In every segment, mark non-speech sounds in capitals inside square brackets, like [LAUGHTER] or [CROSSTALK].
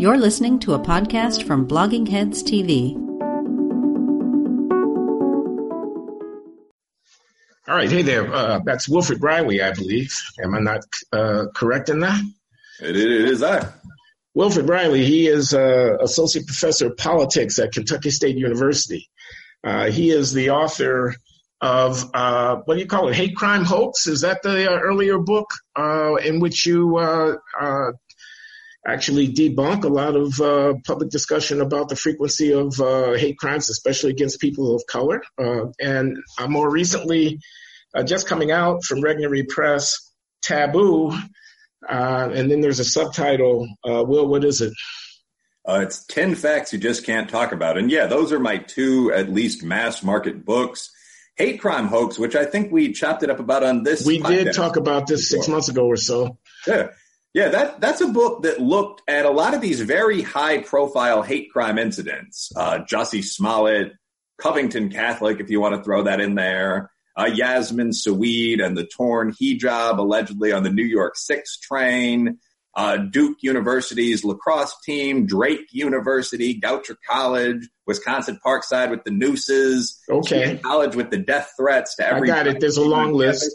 You're listening to a podcast from Blogging Heads TV. All right, hey there. Uh, that's Wilfred Briley, I believe. Am I not uh, correct in that? It, it is I. Wilfred Briley, he is uh, associate professor of politics at Kentucky State University. Uh, he is the author of uh, what do you call it? Hate crime hoax. Is that the uh, earlier book in which you actually debunk a lot of uh, public discussion about the frequency of uh, hate crimes, especially against people of color. Uh, and uh, more recently, uh, just coming out from Regnery Press, Taboo. Uh, and then there's a subtitle. Will, what is it? it's 10 Facts You Just Can't Talk About. And yeah, those are my two, at least, mass market books. Hate Crime Hoax, which I think we chopped it up about on this. We did talk about this six months ago or so. Yeah. Yeah, that that's a book that looked at a lot of these very high profile hate crime incidents. Uh, Jussie Smollett, Covington Catholic, if you want to throw that in there. Uh, Yasmin Seweid and the torn hijab allegedly on the New York Six train. Uh, Duke University's lacrosse team, Drake University, Goucher College, Wisconsin Parkside with the nooses, okay, College with the death threats to every. I got it. There's a long list.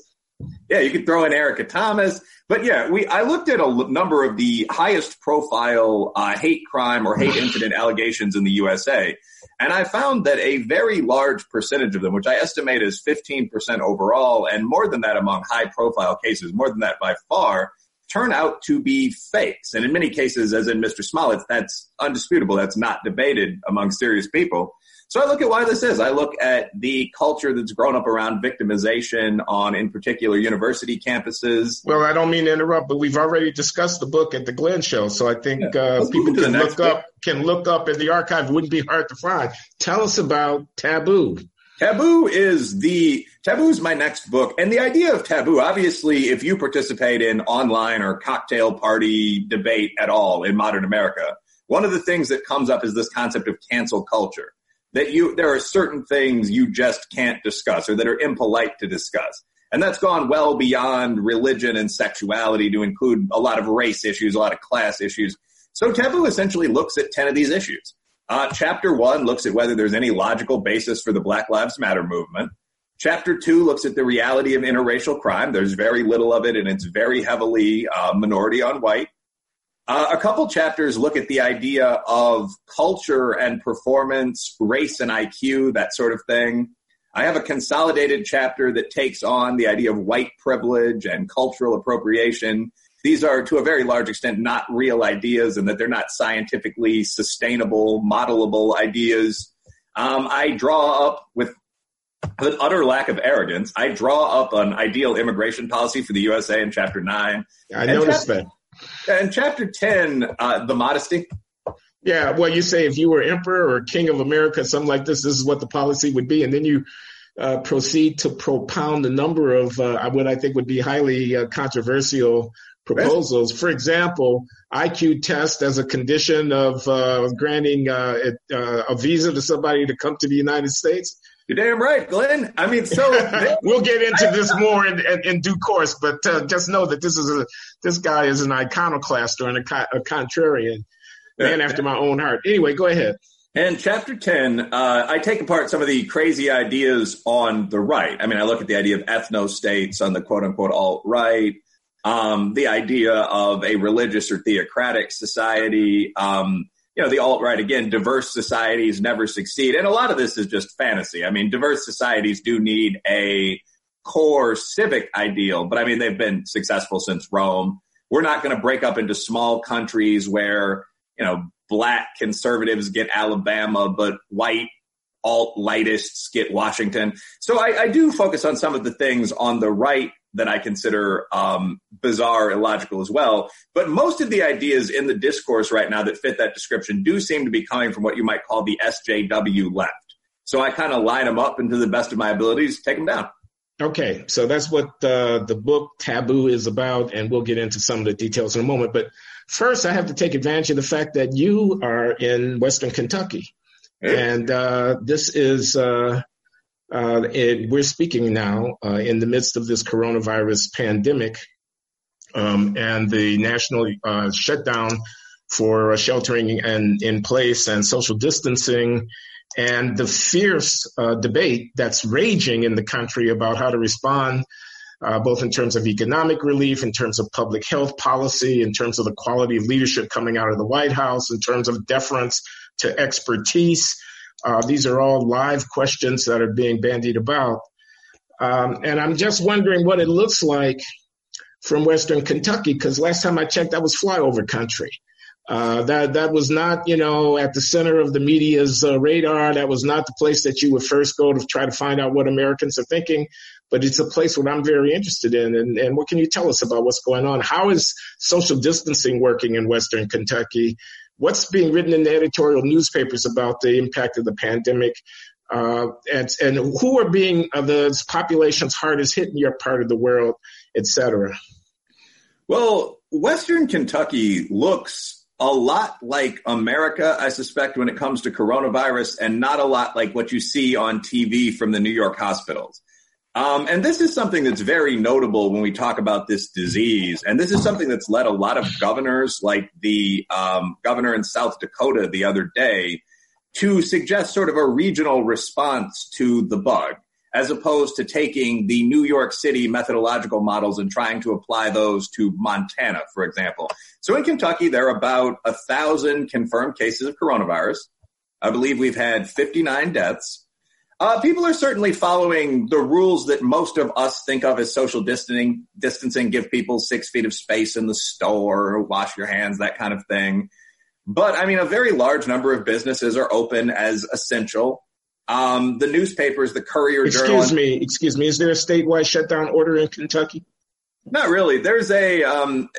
Yeah, you could throw in Erica Thomas. But yeah, we I looked at a number of the highest profile uh, hate crime or hate incident [LAUGHS] allegations in the USA, and I found that a very large percentage of them, which I estimate is 15% overall, and more than that among high profile cases, more than that by far, turn out to be fakes. And in many cases, as in Mr. Smollett's, that's undisputable. That's not debated among serious people. So I look at why this is. I look at the culture that's grown up around victimization on, in particular, university campuses. Well, I don't mean to interrupt, but we've already discussed the book at the Glenn Show, so I think yeah. uh, people can look book. up can look up in the archive. It wouldn't be hard to find. Tell us about Taboo. Taboo is the Taboo is my next book, and the idea of taboo. Obviously, if you participate in online or cocktail party debate at all in modern America, one of the things that comes up is this concept of cancel culture that you there are certain things you just can't discuss or that are impolite to discuss. And that's gone well beyond religion and sexuality to include a lot of race issues, a lot of class issues. So Taboo essentially looks at 10 of these issues. Uh, chapter one looks at whether there's any logical basis for the Black Lives Matter movement. Chapter two looks at the reality of interracial crime. There's very little of it, and it's very heavily uh, minority on white. Uh, a couple chapters look at the idea of culture and performance, race and IQ, that sort of thing. I have a consolidated chapter that takes on the idea of white privilege and cultural appropriation. These are, to a very large extent, not real ideas and that they're not scientifically sustainable, modelable ideas. Um, I draw up with an utter lack of arrogance. I draw up an ideal immigration policy for the USA in chapter nine. I noticed chapter, that. In chapter 10, uh, the modesty. Yeah, well, you say if you were emperor or king of America, something like this, this is what the policy would be. And then you uh, proceed to propound a number of uh, what I think would be highly uh, controversial proposals. For example, IQ test as a condition of uh, granting uh, a visa to somebody to come to the United States. You're damn right, Glenn. I mean, so [LAUGHS] we'll get into this more in, in, in due course, but uh, just know that this is a this guy is an iconoclast or an, a contrarian, man after my own heart. Anyway, go ahead. And chapter 10, uh, I take apart some of the crazy ideas on the right. I mean, I look at the idea of ethno states on the quote unquote alt right, um, the idea of a religious or theocratic society, um, you know, the alt right again, diverse societies never succeed. And a lot of this is just fantasy. I mean, diverse societies do need a core civic ideal, but I mean, they've been successful since Rome. We're not going to break up into small countries where, you know, black conservatives get Alabama, but white alt lightists get Washington. So I, I do focus on some of the things on the right that I consider um, bizarre, illogical as well. But most of the ideas in the discourse right now that fit that description do seem to be coming from what you might call the SJW left. So I kind of line them up and to the best of my abilities, take them down. Okay, so that's what uh, the book Taboo is about, and we'll get into some of the details in a moment. But first, I have to take advantage of the fact that you are in Western Kentucky. And uh, this is uh, uh, it, we're speaking now uh, in the midst of this coronavirus pandemic um, and the national uh, shutdown for sheltering and in place and social distancing and the fierce uh, debate that's raging in the country about how to respond, uh, both in terms of economic relief, in terms of public health policy, in terms of the quality of leadership coming out of the White House, in terms of deference to expertise. Uh, these are all live questions that are being bandied about. Um, and I'm just wondering what it looks like from Western Kentucky, because last time I checked, that was flyover country. Uh, that that was not, you know, at the center of the media's uh, radar. That was not the place that you would first go to try to find out what Americans are thinking. But it's a place what I'm very interested in. And, and what can you tell us about what's going on? How is social distancing working in Western Kentucky? What's being written in the editorial newspapers about the impact of the pandemic? Uh, and, and who are being uh, the populations hardest hit in your part of the world, et cetera? Well, Western Kentucky looks a lot like America, I suspect, when it comes to coronavirus, and not a lot like what you see on TV from the New York hospitals. Um, and this is something that's very notable when we talk about this disease. And this is something that's led a lot of governors, like the um, governor in South Dakota the other day, to suggest sort of a regional response to the bug as opposed to taking the New York City methodological models and trying to apply those to Montana, for example. So in Kentucky, there are about a thousand confirmed cases of coronavirus. I believe we've had 59 deaths. Uh, people are certainly following the rules that most of us think of as social distancing, distancing, give people six feet of space in the store, wash your hands, that kind of thing. But I mean, a very large number of businesses are open as essential. Um, the newspapers, the Courier excuse Journal. Excuse me, excuse me. Is there a statewide shutdown order in Kentucky? Not really. There's a. Um,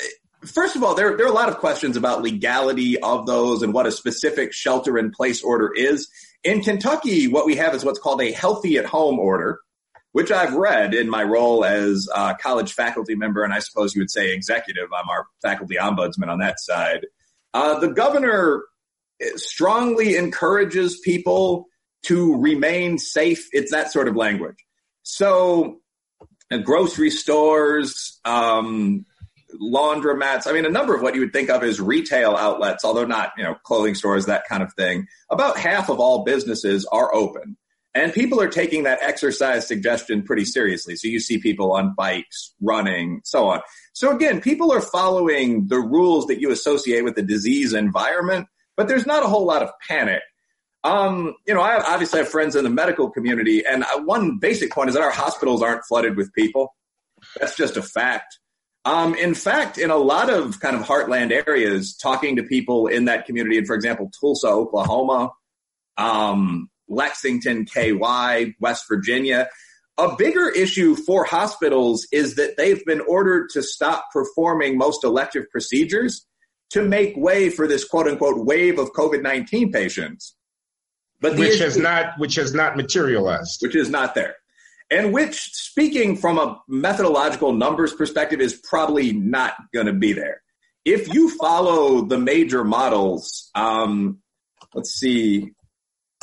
first of all, there there are a lot of questions about legality of those and what a specific shelter in place order is. In Kentucky, what we have is what's called a healthy at home order, which I've read in my role as a college faculty member, and I suppose you would say executive. I'm our faculty ombudsman on that side. Uh, the governor strongly encourages people to remain safe. It's that sort of language. So, uh, grocery stores, um, laundromats. I mean, a number of what you would think of as retail outlets, although not, you know, clothing stores, that kind of thing. About half of all businesses are open. And people are taking that exercise suggestion pretty seriously. So you see people on bikes, running, so on. So again, people are following the rules that you associate with the disease environment, but there's not a whole lot of panic. Um, you know, I obviously have friends in the medical community, and one basic point is that our hospitals aren't flooded with people. That's just a fact. Um, in fact, in a lot of kind of heartland areas, talking to people in that community, and for example, Tulsa, Oklahoma, um, Lexington, KY, West Virginia, a bigger issue for hospitals is that they've been ordered to stop performing most elective procedures to make way for this quote unquote wave of COVID 19 patients. But which issue, has not which has not materialized. Which is not there. And which, speaking from a methodological numbers perspective, is probably not going to be there. If you follow the major models, um, let's see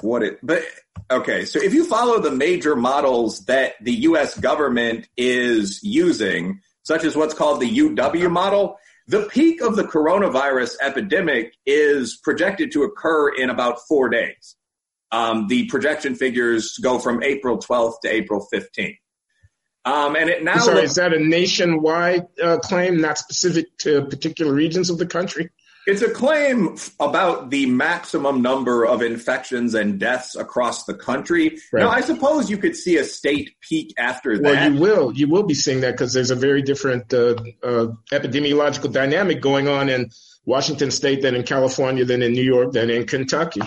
what it, but okay. So if you follow the major models that the US government is using, such as what's called the UW model, the peak of the coronavirus epidemic is projected to occur in about four days. Um, the projection figures go from April 12th to April 15th. Um, and it now sorry, looks, is that a nationwide uh, claim, not specific to particular regions of the country? It's a claim about the maximum number of infections and deaths across the country. Right. Now, I suppose you could see a state peak after that. Well, you will. You will be seeing that because there's a very different uh, uh, epidemiological dynamic going on in Washington State than in California, than in New York, than in Kentucky.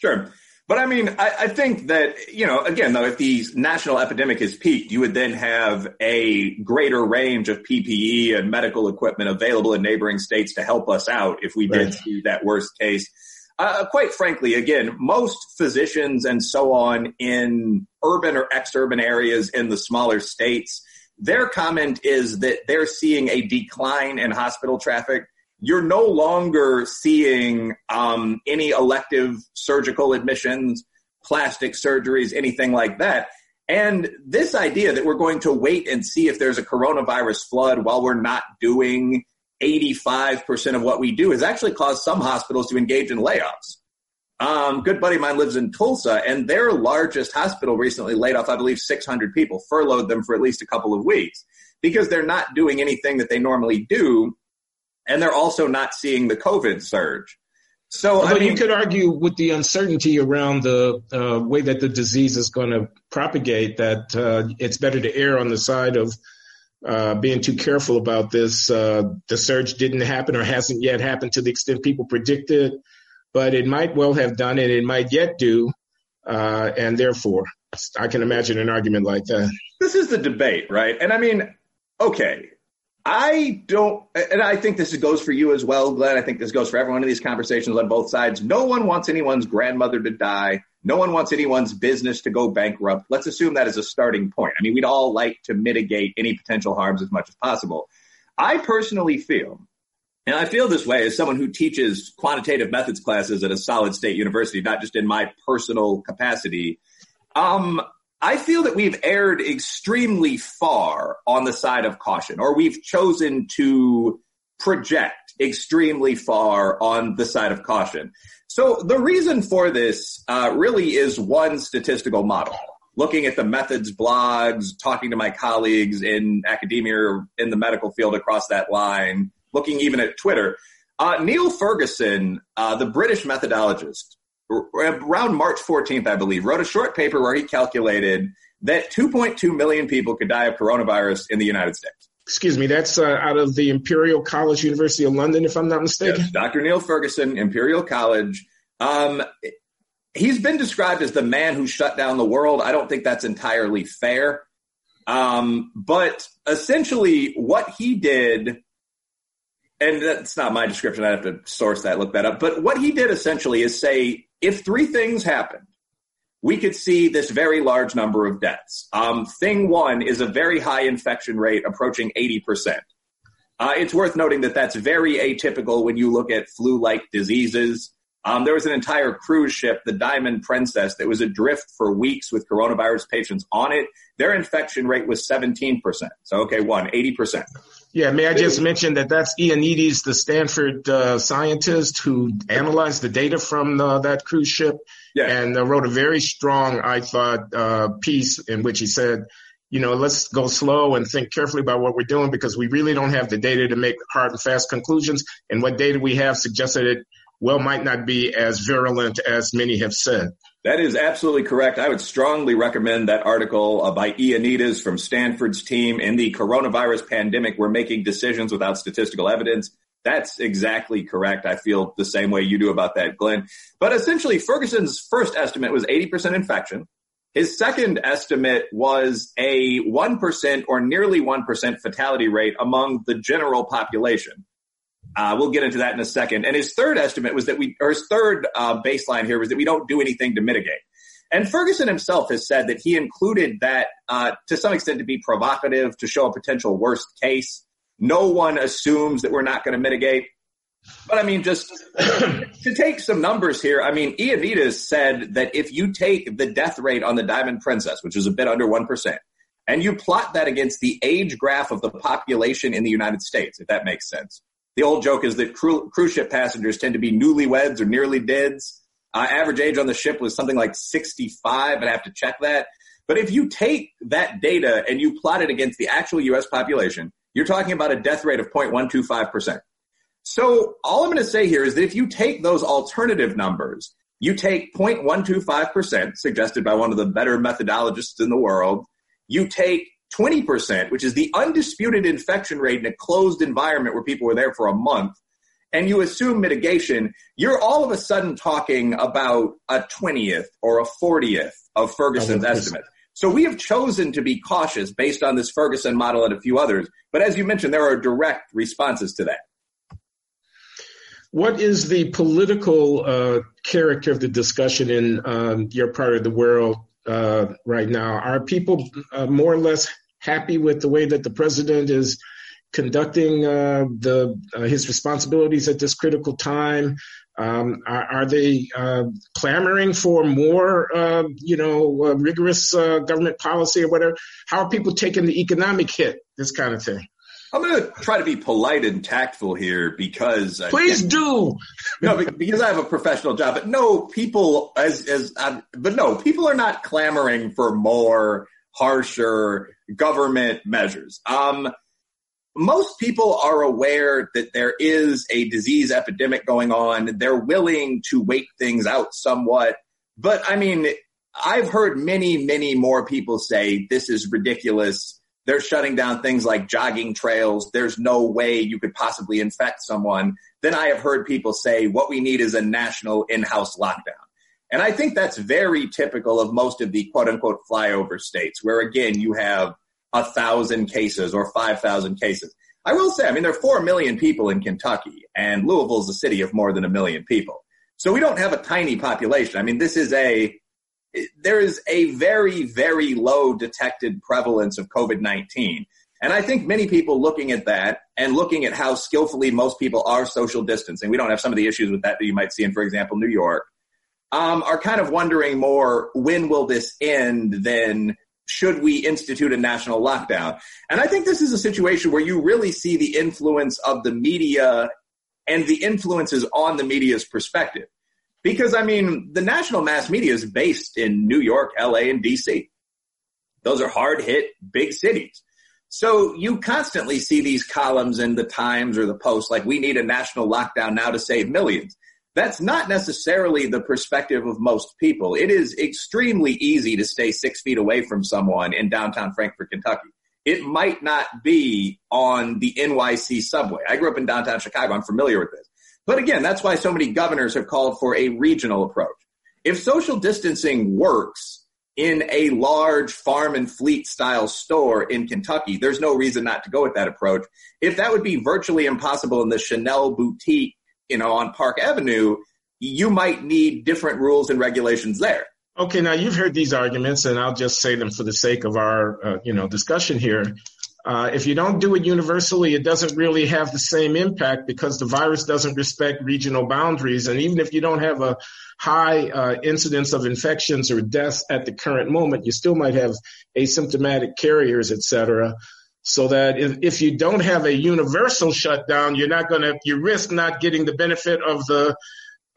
Sure. But I mean, I, I, think that, you know, again, though, if the national epidemic is peaked, you would then have a greater range of PPE and medical equipment available in neighboring states to help us out if we did see that worst case. Uh, quite frankly, again, most physicians and so on in urban or ex-urban areas in the smaller states, their comment is that they're seeing a decline in hospital traffic you're no longer seeing um, any elective surgical admissions, plastic surgeries, anything like that. And this idea that we're going to wait and see if there's a coronavirus flood while we're not doing 85% of what we do has actually caused some hospitals to engage in layoffs. Um, good buddy of mine lives in Tulsa, and their largest hospital recently laid off, I believe, 600 people, furloughed them for at least a couple of weeks because they're not doing anything that they normally do, and they're also not seeing the COVID surge. So, Although I mean, you could argue with the uncertainty around the uh, way that the disease is going to propagate, that uh, it's better to err on the side of uh, being too careful about this. Uh, the surge didn't happen or hasn't yet happened to the extent people predicted, but it might well have done it. It might yet do, uh, and therefore, I can imagine an argument like that. This is the debate, right? And I mean, okay, I don't, and I think this goes for you as well, Glenn. I think this goes for everyone in these conversations on both sides. No one wants anyone's grandmother to die. No one wants anyone's business to go bankrupt. Let's assume that is a starting point. I mean, we'd all like to mitigate any potential harms as much as possible. I personally feel, and I feel this way as someone who teaches quantitative methods classes at a solid state university, not just in my personal capacity. Um, I feel that we've erred extremely far on the side of caution, or we've chosen to project extremely far on the side of caution. So the reason for this uh, really is one statistical model. Looking at the methods blogs, talking to my colleagues in academia or in the medical field across that line, looking even at Twitter. Uh, Neil Ferguson, uh, the British methodologist, around March 14th, I believe, wrote a short paper where he calculated that 2.2 million people could die of coronavirus in the United States. Excuse me, that's uh, out of the Imperial College, University of London, if I'm not mistaken. Yes, Dr. Neil Ferguson, Imperial College. Um, he's been described as the man who shut down the world. I don't think that's entirely fair. Um, but essentially, what he did and that's not my description. I have to source that, look that up. But what he did essentially is say if three things happened, we could see this very large number of deaths. Um, thing one is a very high infection rate approaching 80%. Uh, it's worth noting that that's very atypical when you look at flu like diseases. Um, there was an entire cruise ship, the Diamond Princess, that was adrift for weeks with coronavirus patients on it. Their infection rate was 17%. So, okay, one, 80%. Yeah, may I just mention that that's Ioannidis, the Stanford uh, scientist who analyzed the data from uh, that cruise ship and uh, wrote a very strong, I thought, uh, piece in which he said, you know, let's go slow and think carefully about what we're doing because we really don't have the data to make hard and fast conclusions. And what data we have suggests that it well might not be as virulent as many have said. That is absolutely correct. I would strongly recommend that article uh, by Ioannidis from Stanford's team in the coronavirus pandemic. We're making decisions without statistical evidence. That's exactly correct. I feel the same way you do about that, Glenn. But essentially, Ferguson's first estimate was 80% infection. His second estimate was a 1% or nearly 1% fatality rate among the general population. Uh, we'll get into that in a second. And his third estimate was that we, or his third uh, baseline here was that we don't do anything to mitigate. And Ferguson himself has said that he included that uh, to some extent to be provocative, to show a potential worst case. No one assumes that we're not going to mitigate. But I mean, just [COUGHS] to take some numbers here, I mean, Ioannidis said that if you take the death rate on the Diamond Princess, which is a bit under 1%, and you plot that against the age graph of the population in the United States, if that makes sense, the old joke is that cru- cruise ship passengers tend to be newlyweds or nearly deads. Uh, average age on the ship was something like 65. I'd have to check that. But if you take that data and you plot it against the actual U.S. population, you're talking about a death rate of 0.125%. So all I'm going to say here is that if you take those alternative numbers, you take 0.125%, suggested by one of the better methodologists in the world, you take 20%, which is the undisputed infection rate in a closed environment where people were there for a month, and you assume mitigation, you're all of a sudden talking about a 20th or a 40th of Ferguson's estimate. So we have chosen to be cautious based on this Ferguson model and a few others. But as you mentioned, there are direct responses to that. What is the political uh, character of the discussion in um, your part of the world uh, right now? Are people uh, more or less happy with the way that the president is conducting uh, the uh, his responsibilities at this critical time? Um, are, are, they uh, clamoring for more, uh, you know, uh, rigorous uh, government policy or whatever? How are people taking the economic hit? This kind of thing. I'm going to try to be polite and tactful here because please do. no, because I have a professional job. But no, people as as um, but no, people are not clamoring for more harsher government measures. Um, most people are aware that there is a disease epidemic going on. They're willing to wait things out somewhat. But I mean, I've heard many, many more people say this is ridiculous. They're shutting down things like jogging trails. There's no way you could possibly infect someone. Then I have heard people say what we need is a national in-house lockdown. And I think that's very typical of most of the quote unquote flyover states where again you have a thousand cases or 5,000 cases. I will say, I mean, there are 4 million people in Kentucky and Louisville is a city of more than a million people. So we don't have a tiny population. I mean, this is a, there is a very, very low detected prevalence of COVID-19. And I think many people looking at that and looking at how skillfully most people are social distancing, we don't have some of the issues with that that you might see in, for example, New York, um, are kind of wondering more, when will this end than should we institute a national lockdown? And I think this is a situation where you really see the influence of the media and the influences on the media's perspective. Because I mean, the national mass media is based in New York, LA, and DC. Those are hard hit big cities. So you constantly see these columns in the Times or the Post, like we need a national lockdown now to save millions. That's not necessarily the perspective of most people. It is extremely easy to stay six feet away from someone in downtown Frankfort, Kentucky. It might not be on the NYC subway. I grew up in downtown Chicago. I'm familiar with this. But again, that's why so many governors have called for a regional approach. If social distancing works in a large farm and fleet style store in Kentucky, there's no reason not to go with that approach. If that would be virtually impossible in the Chanel boutique, you know, on Park Avenue, you might need different rules and regulations there. Okay, now you've heard these arguments, and I'll just say them for the sake of our, uh, you know, discussion here. Uh, if you don't do it universally, it doesn't really have the same impact because the virus doesn't respect regional boundaries. And even if you don't have a high uh, incidence of infections or deaths at the current moment, you still might have asymptomatic carriers, et cetera. So that if, if you don't have a universal shutdown, you're not going to, you risk not getting the benefit of the,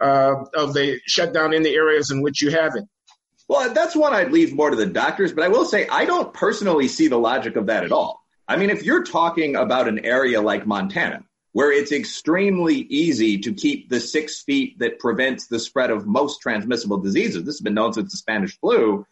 uh, of the shutdown in the areas in which you have it. Well, that's one I'd leave more to the doctors, but I will say I don't personally see the logic of that at all. I mean, if you're talking about an area like Montana, where it's extremely easy to keep the six feet that prevents the spread of most transmissible diseases, this has been known since the Spanish flu,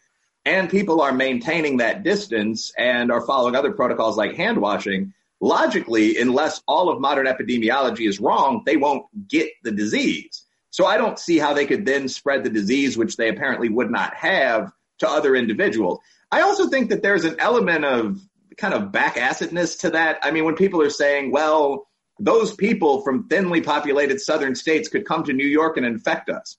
and people are maintaining that distance and are following other protocols like hand washing, logically, unless all of modern epidemiology is wrong, they won't get the disease. So I don't see how they could then spread the disease, which they apparently would not have, to other individuals. I also think that there's an element of kind of back acidness to that. I mean, when people are saying, well, those people from thinly populated southern states could come to New York and infect us.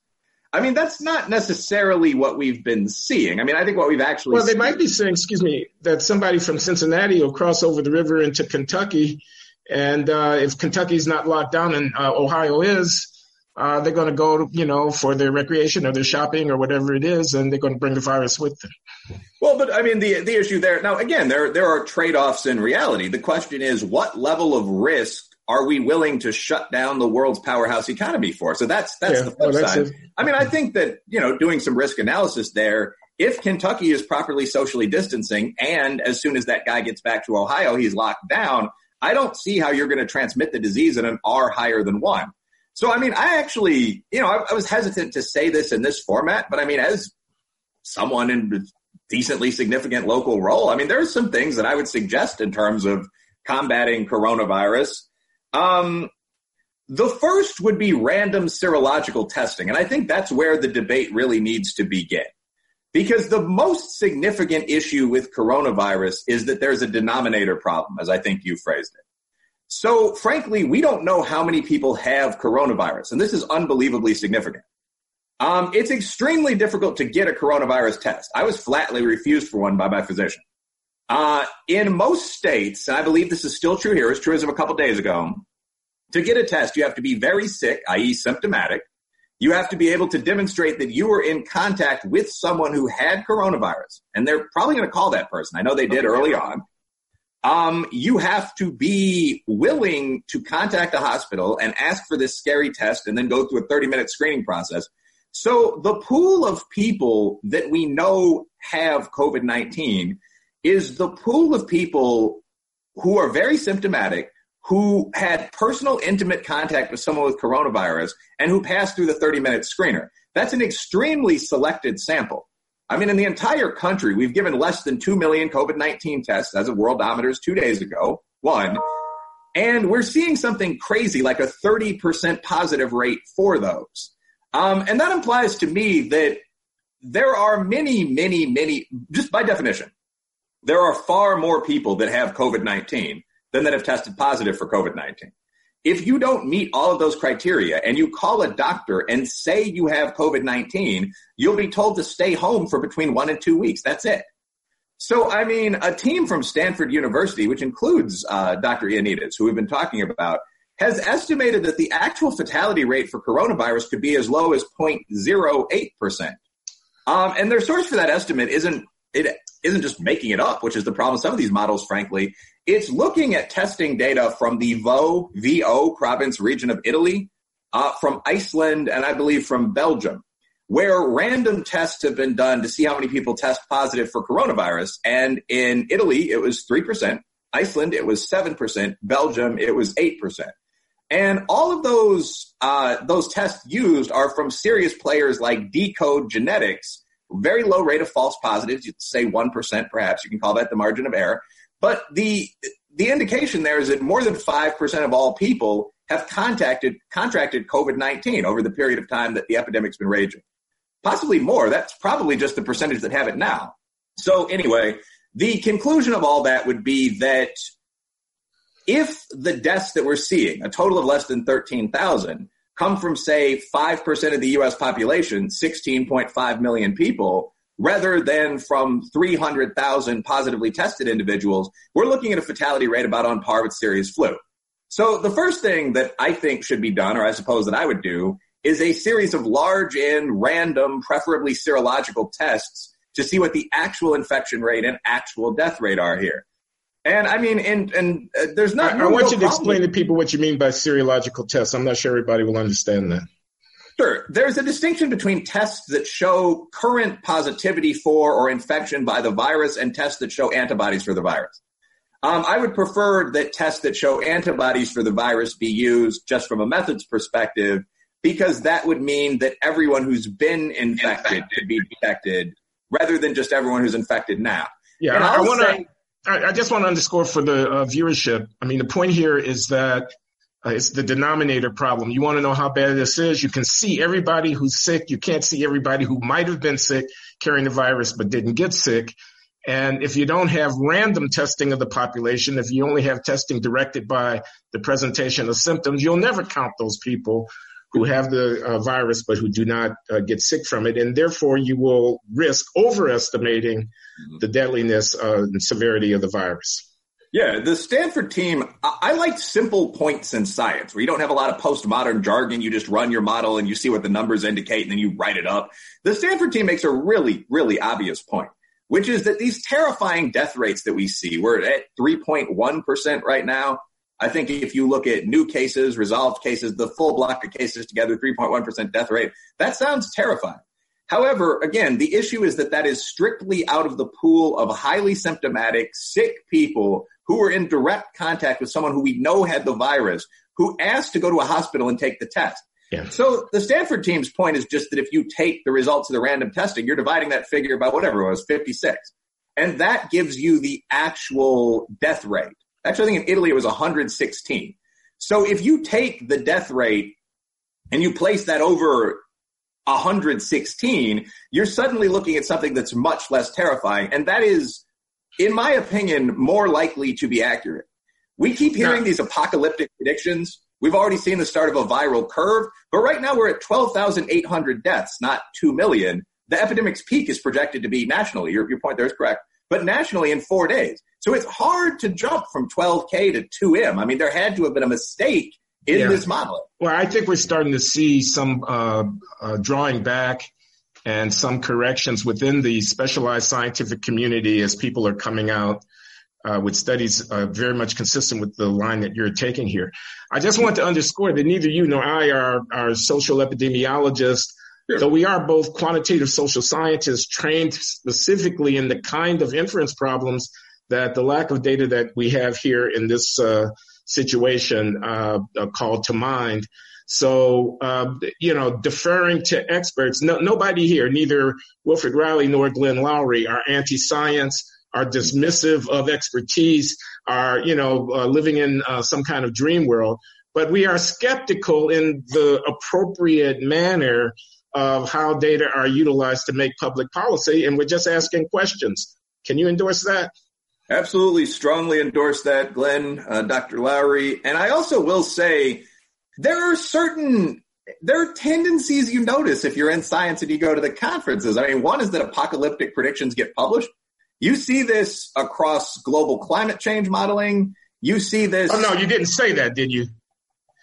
I mean, that's not necessarily what we've been seeing. I mean, I think what we've actually well, they seen- might be saying, excuse me, that somebody from Cincinnati will cross over the river into Kentucky, and uh, if Kentucky's not locked down and uh, Ohio is, uh, they're going to go, you know, for their recreation or their shopping or whatever it is, and they're going to bring the virus with them. Well, but I mean, the the issue there now again, there there are trade offs in reality. The question is, what level of risk are we willing to shut down the world's powerhouse economy for? So that's that's yeah, the flip well, side. I mean, I think that you know, doing some risk analysis there. If Kentucky is properly socially distancing, and as soon as that guy gets back to Ohio, he's locked down. I don't see how you're going to transmit the disease at an R higher than one. So, I mean, I actually, you know, I, I, was hesitant to say this in this format, but I mean, as someone in a decently significant local role, I mean, there are some things that I would suggest in terms of combating coronavirus. Um, the first would be random serological testing. And I think that's where the debate really needs to begin. Because the most significant issue with coronavirus is that there's a denominator problem, as I think you phrased it. So frankly, we don't know how many people have coronavirus, and this is unbelievably significant. Um, it's extremely difficult to get a coronavirus test. I was flatly refused for one by my physician. Uh, in most states, and I believe this is still true here, it's true as of a couple days ago, to get a test, you have to be very sick, i.e. symptomatic. You have to be able to demonstrate that you were in contact with someone who had coronavirus. And they're probably going to call that person. I know they did okay. early on. um, you have to be willing to contact a hospital and ask for this scary test and then go through a 30 minute screening process. So the pool of people that we know have COVID 19 is the pool of people who are very symptomatic, who had personal intimate contact with someone with coronavirus, and who passed through the 30 minute screener. That's an extremely selected sample. I mean, in the entire country, we've given less than 2 million COVID 19 tests as of Worldometers two days ago, one. And we're seeing something crazy like a 30% positive rate for those. Um, and that implies to me that there are many, many, many, just by definition, there are far more people that have COVID 19 than that have tested positive for COVID 19. If you don't meet all of those criteria and you call a doctor and say you have COVID 19, you'll be told to stay home for between one and two weeks. That's it. So, I mean, a team from Stanford University, which includes uh, Dr. Ioannidis, who we've been talking about, has estimated that the actual fatality rate for coronavirus could be as low as 0.08%. Um, and their source for that estimate isn't it isn't just making it up, which is the problem some of these models, frankly. It's looking at testing data from the VO, VO province region of Italy, uh, from Iceland, and I believe from Belgium, where random tests have been done to see how many people test positive for coronavirus. And in Italy, it was 3%. Iceland, it was 7%. Belgium, it was 8%. And all of those, uh, those tests used are from serious players like Decode Genetics, very low rate of false positives. You'd say 1% perhaps. You can call that the margin of error. But the, the indication there is that more than 5% of all people have contacted, contracted COVID-19 over the period of time that the epidemic's been raging. Possibly more. That's probably just the percentage that have it now. So anyway, the conclusion of all that would be that if the deaths that we're seeing, a total of less than 13,000, come from, say, 5% of the US population, 16.5 million people, rather than from 300,000 positively tested individuals, we're looking at a fatality rate about on par with serious flu. So the first thing that I think should be done, or I suppose that I would do, is a series of large and random, preferably serological tests to see what the actual infection rate and actual death rate are here. And I mean, and and uh, there's not. I, I want you to explain to people what you mean by serological tests. I'm not sure everybody will understand that. Sure. There's a distinction between tests that show current positivity for or infection by the virus and tests that show antibodies for the virus. Um, I would prefer that tests that show antibodies for the virus be used just from a methods perspective, because that would mean that everyone who's been infected could be detected rather than just everyone who's infected now. Yeah, I, I want to. I, just want to underscore for the uh, viewership. I mean, the point here is that uh, it's the denominator problem. You want to know how bad this is? You can see everybody who's sick. You can't see everybody who might have been sick carrying the virus but didn't get sick. And if you don't have random testing of the population, if you only have testing directed by the presentation of symptoms, you'll never count those people who have the uh, virus but who do not uh, get sick from it. And therefore, you will risk overestimating mm-hmm. the deadliness uh, and severity of the virus. Yeah, the Stanford team, I like simple points in science where you don't have a lot of postmodern jargon. You just run your model and you see what the numbers indicate and then you write it up. The Stanford team makes a really, really obvious point, which is that these terrifying death rates that we see, we're at 3.1% right now. I think if you look at new cases, resolved cases, the full block of cases together, 3.1% death rate, that sounds terrifying. However, again, the issue is that that is strictly out of the pool of highly symptomatic, sick people who were in direct contact with someone who we know had the virus, who asked to go to a hospital and take the test. Yeah. So the Stanford team's point is just that if you take the results of the random testing, you're dividing that figure by whatever it was, 56. And that gives you the actual death rate. Actually, I think in Italy it was 116. So if you take the death rate and you place that over 116, you're suddenly looking at something that's much less terrifying. And that is, in my opinion, more likely to be accurate. We keep hearing these apocalyptic predictions. We've already seen the start of a viral curve, but right now we're at 12,800 deaths, not 2 million. The epidemic's peak is projected to be nationally. Your, your point there is correct, but nationally in four days. So it's hard to jump from 12K to 2M. I mean, there had to have been a mistake in yeah. this model. Well, I think we're starting to see some uh, uh, drawing back and some corrections within the specialized scientific community as people are coming out uh, with studies uh, very much consistent with the line that you're taking here. I just want to underscore that neither you nor I are, are social epidemiologists, though we are both quantitative social scientists trained specifically in the kind of inference problems that the lack of data that we have here in this uh, situation uh, called to mind. So, uh, you know, deferring to experts, no, nobody here, neither Wilfred Reilly nor Glenn Loury, are anti-science are dismissive of expertise, are, you know, uh, living in uh, some kind of dream world. But we are skeptical in the appropriate manner of how data are utilized to make public policy. And we're just asking questions. Can you endorse that? Absolutely strongly endorse that, Glenn, uh, Dr. Loury. And I also will say there are certain there are tendencies you notice if you're in science and you go to the conferences. I mean, one is that apocalyptic predictions get published. You see this across global climate change modeling. You see this. Oh no, you didn't say that, did you?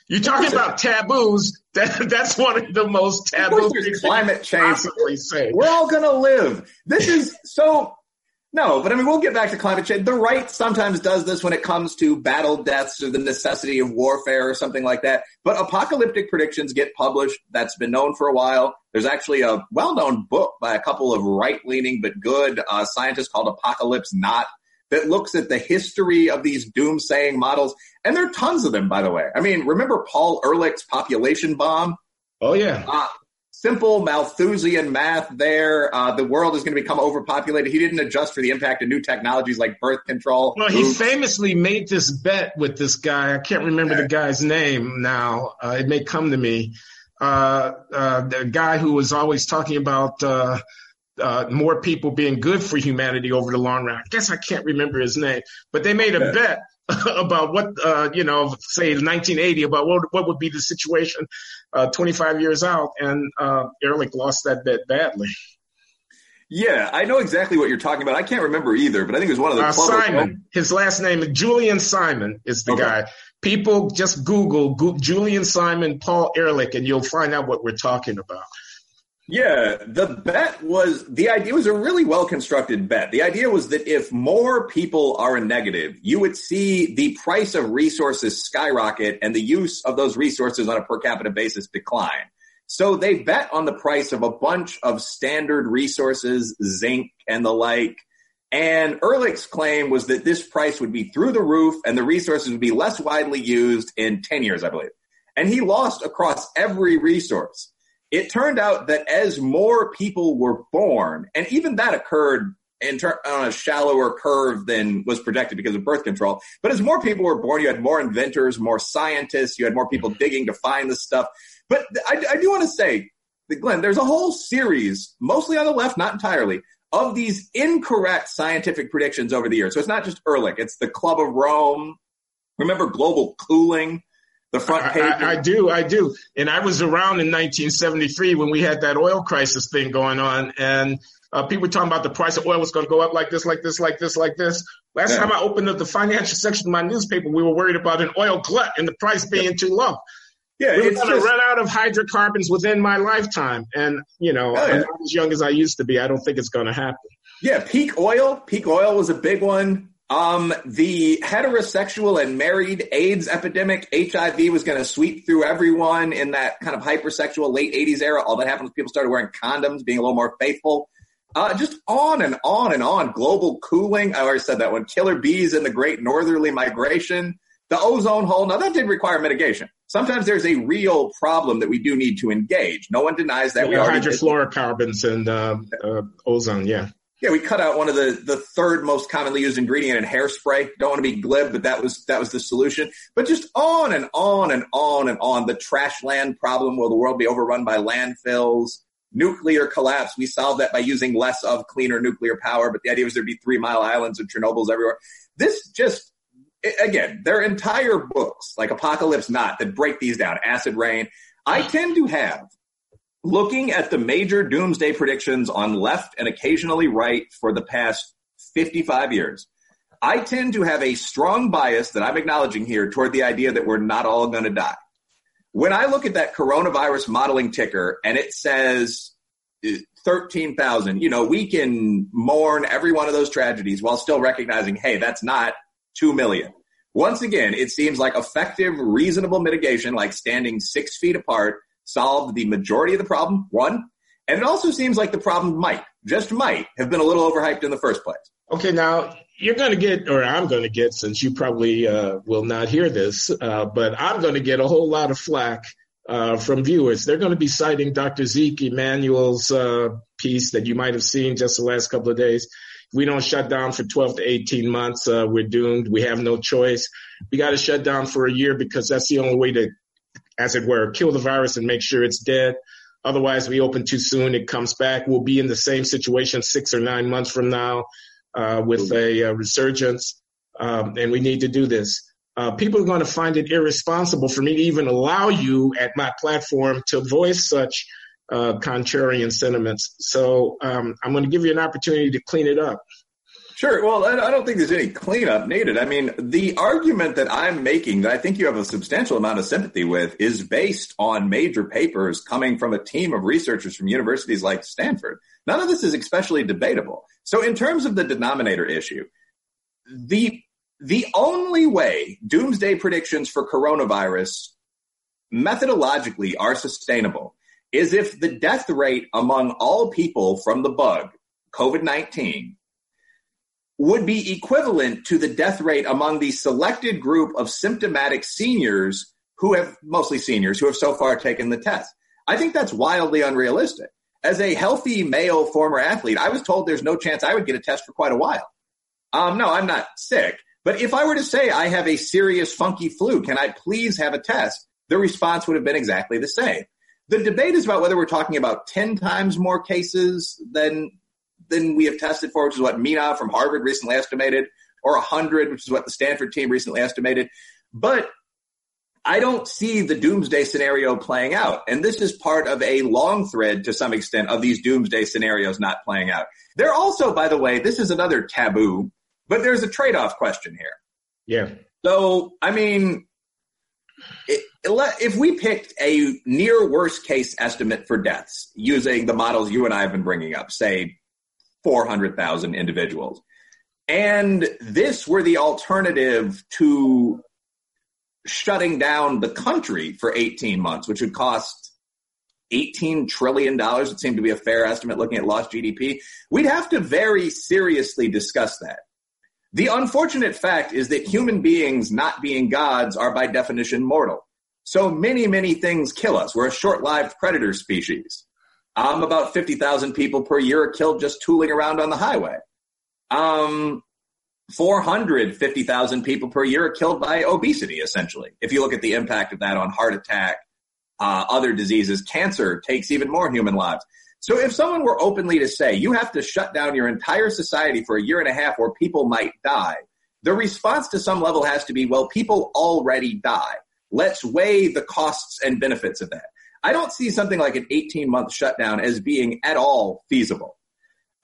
You're talking about taboos. That, that's one of the most taboo things climate change. Say. We're all going to live. This is [LAUGHS] so. No, but I mean, we'll get back to climate change. The right sometimes does this when it comes to battle deaths or the necessity of warfare or something like that. But apocalyptic predictions get published. That's been known for a while. There's actually a well-known book by a couple of right-leaning but good uh, scientists called Apocalypse Not that looks at the history of these doomsaying models. And there are tons of them, by the way. I mean, remember Paul Ehrlich's population bomb? Oh yeah. Uh, simple Malthusian math there. Uh, the world is going to become overpopulated. He didn't adjust for the impact of new technologies like birth control. Well, he famously made this bet with this guy. I can't remember the guy's name now. Uh, it may come to me. Uh, uh, the guy who was always talking about uh, uh, more people being good for humanity over the long run. I guess I can't remember his name, but they made a bet [LAUGHS] about what uh, you know, say 1980, about what what would be the situation uh, 25 years out, and uh, Ehrlich lost that bet badly. Yeah, I know exactly what you're talking about. I can't remember either, but I think it was one of the uh, Simon. His last name Julian Simon is the okay. guy. People just Google, Google Julian Simon, Paul Ehrlich, and you'll find out what we're talking about. Yeah, the bet was the idea was a really well constructed bet. The idea was that if more people are a negative, you would see the price of resources skyrocket and the use of those resources on a per capita basis decline. So they bet on the price of a bunch of standard resources, zinc and the like, and Ehrlich's claim was that this price would be through the roof and the resources would be less widely used in 10 years, I believe. And he lost across every resource. It turned out that as more people were born, and even that occurred ter- on a shallower curve than was projected because of birth control. But as more people were born, you had more inventors, more scientists, you had more people digging to find the stuff. But I, I do want to say, Glenn, there's a whole series, mostly on the left, not entirely, of these incorrect scientific predictions over the years. So it's not just Ehrlich, it's the Club of Rome. Remember global cooling? The front page. I, I, I, do, I do. And I was around in 1973 when we had that oil crisis thing going on, and uh, people were talking about the price of oil was going to go up like this, like this, like this, like this. Last yeah. time I opened up the financial section of my newspaper, we were worried about an oil glut and the price being yeah. too low. Yeah, we're going to run out of hydrocarbons within my lifetime, and you know, oh, yeah. I'm not as young as I used to be. I don't think it's going to happen. Yeah, peak oil. Peak oil was a big one. Um, the heterosexual and married AIDS epidemic, HIV was going to sweep through everyone in that kind of hypersexual late 80s era. All that happened was people started wearing condoms, being a little more faithful. Uh, just on and on and on. Global cooling. I already said that one. Killer bees and the great northerly migration. The ozone hole. Now that did require mitigation. Sometimes there's a real problem that we do need to engage. No one denies that. Yeah, we hydrofluorocarbons and uh, uh, ozone. Yeah. Yeah, we cut out one of the, the third most commonly used ingredient in hairspray. Don't want to be glib, but that was that was the solution. But just on and on and on and on. The trash land problem. Will the world be overrun by landfills? Nuclear collapse. We solved that by using less of cleaner nuclear power. But the idea was there'd be three mile islands and Chernobyls everywhere. This just again, their entire books, like Apocalypse Not, that break these down. Acid Rain. I tend to have looking at the major doomsday predictions on left and occasionally right for the past 55 years, I tend to have a strong bias that I'm acknowledging here toward the idea that we're not all going to die. When I look at that coronavirus modeling ticker and it says uh, 13,000. You know, we can mourn every one of those tragedies while still recognizing, hey, that's not 2 million. Once again, it seems like effective, reasonable mitigation, like standing six feet apart, solved the majority of the problem, one. And it also seems like the problem might, just might, have been a little overhyped in the first place. Okay, now you're going to get, or I'm going to get, since you probably uh, will not hear this, uh, but I'm going to get a whole lot of flack uh, from viewers. They're going to be citing Dr. Zeke Emanuel's uh, piece that you might have seen just the last couple of days. We don't shut down for 12 to 18 months, uh, we're doomed. We have no choice. We got to shut down for a year because that's the only way to, as it were, kill the virus and make sure it's dead. Otherwise, we open too soon, it comes back. We'll be in the same situation six or nine months from now uh, with a uh, resurgence, um, and we need to do this uh, people are going to find it irresponsible for me to even allow you at my platform to voice such uh, contrarian sentiments. So um, I'm going to give you an opportunity to clean it up. Sure. Well, I don't think there's any cleanup needed. I mean, the argument that I'm making that I think you have a substantial amount of sympathy with is based on major papers coming from a team of researchers from universities like Stanford. None of this is especially debatable. So in terms of the denominator issue, the the only way doomsday predictions for coronavirus methodologically are sustainable is if the death rate among all people from the bug, COVID 19, would be equivalent to the death rate among the selected group of symptomatic seniors who have, mostly seniors, who have so far taken the test. I think that's wildly unrealistic. As a healthy male former athlete, I was told there's no chance I would get a test for quite a while. Um, no, I'm not sick, but if I were to say I have a serious funky flu, can I please have a test? The response would have been exactly the same. The debate is about whether we're talking about 10 times more cases than, than we have tested for, which is what Mina from Harvard recently estimated, or 100, which is what the Stanford team recently estimated. But I don't see the doomsday scenario playing out. And this is part of a long thread to some extent of these doomsday scenarios not playing out. They're also, by the way, this is another taboo but there's a trade off question here. Yeah. So, I mean, it, if we picked a near worst case estimate for deaths using the models you and I have been bringing up, say 400,000 individuals, and this were the alternative to shutting down the country for 18 months, which would cost $18 trillion. It seemed to be a fair estimate looking at lost GDP. We'd have to very seriously discuss that. The unfortunate fact is that human beings, not being gods, are by definition mortal. So many, many things kill us. We're a short-lived predator species. Um, about 50,000 people per year are killed just tooling around on the highway. Um, 450,000 people per year are killed by obesity, essentially. If you look at the impact of that on heart attack, uh, other diseases, cancer takes even more human lives. So if someone were openly to say, you have to shut down your entire society for a year and a half or people might die, the response to some level has to be, well, people already die. Let's weigh the costs and benefits of that. I don't see something like an 18 month shutdown as being at all feasible.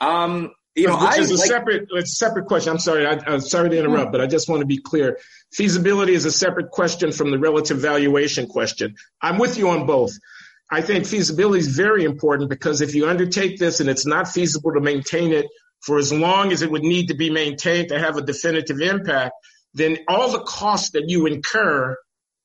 Um, you know, which I, is a like, separate, it's a separate question. I'm sorry, I, am sorry to interrupt, but I just want to be clear. Feasibility is a separate question from the relative valuation question. I'm with you on both. I think feasibility is very important because if you undertake this and it's not feasible to maintain it for as long as it would need to be maintained to have a definitive impact, then all the costs that you incur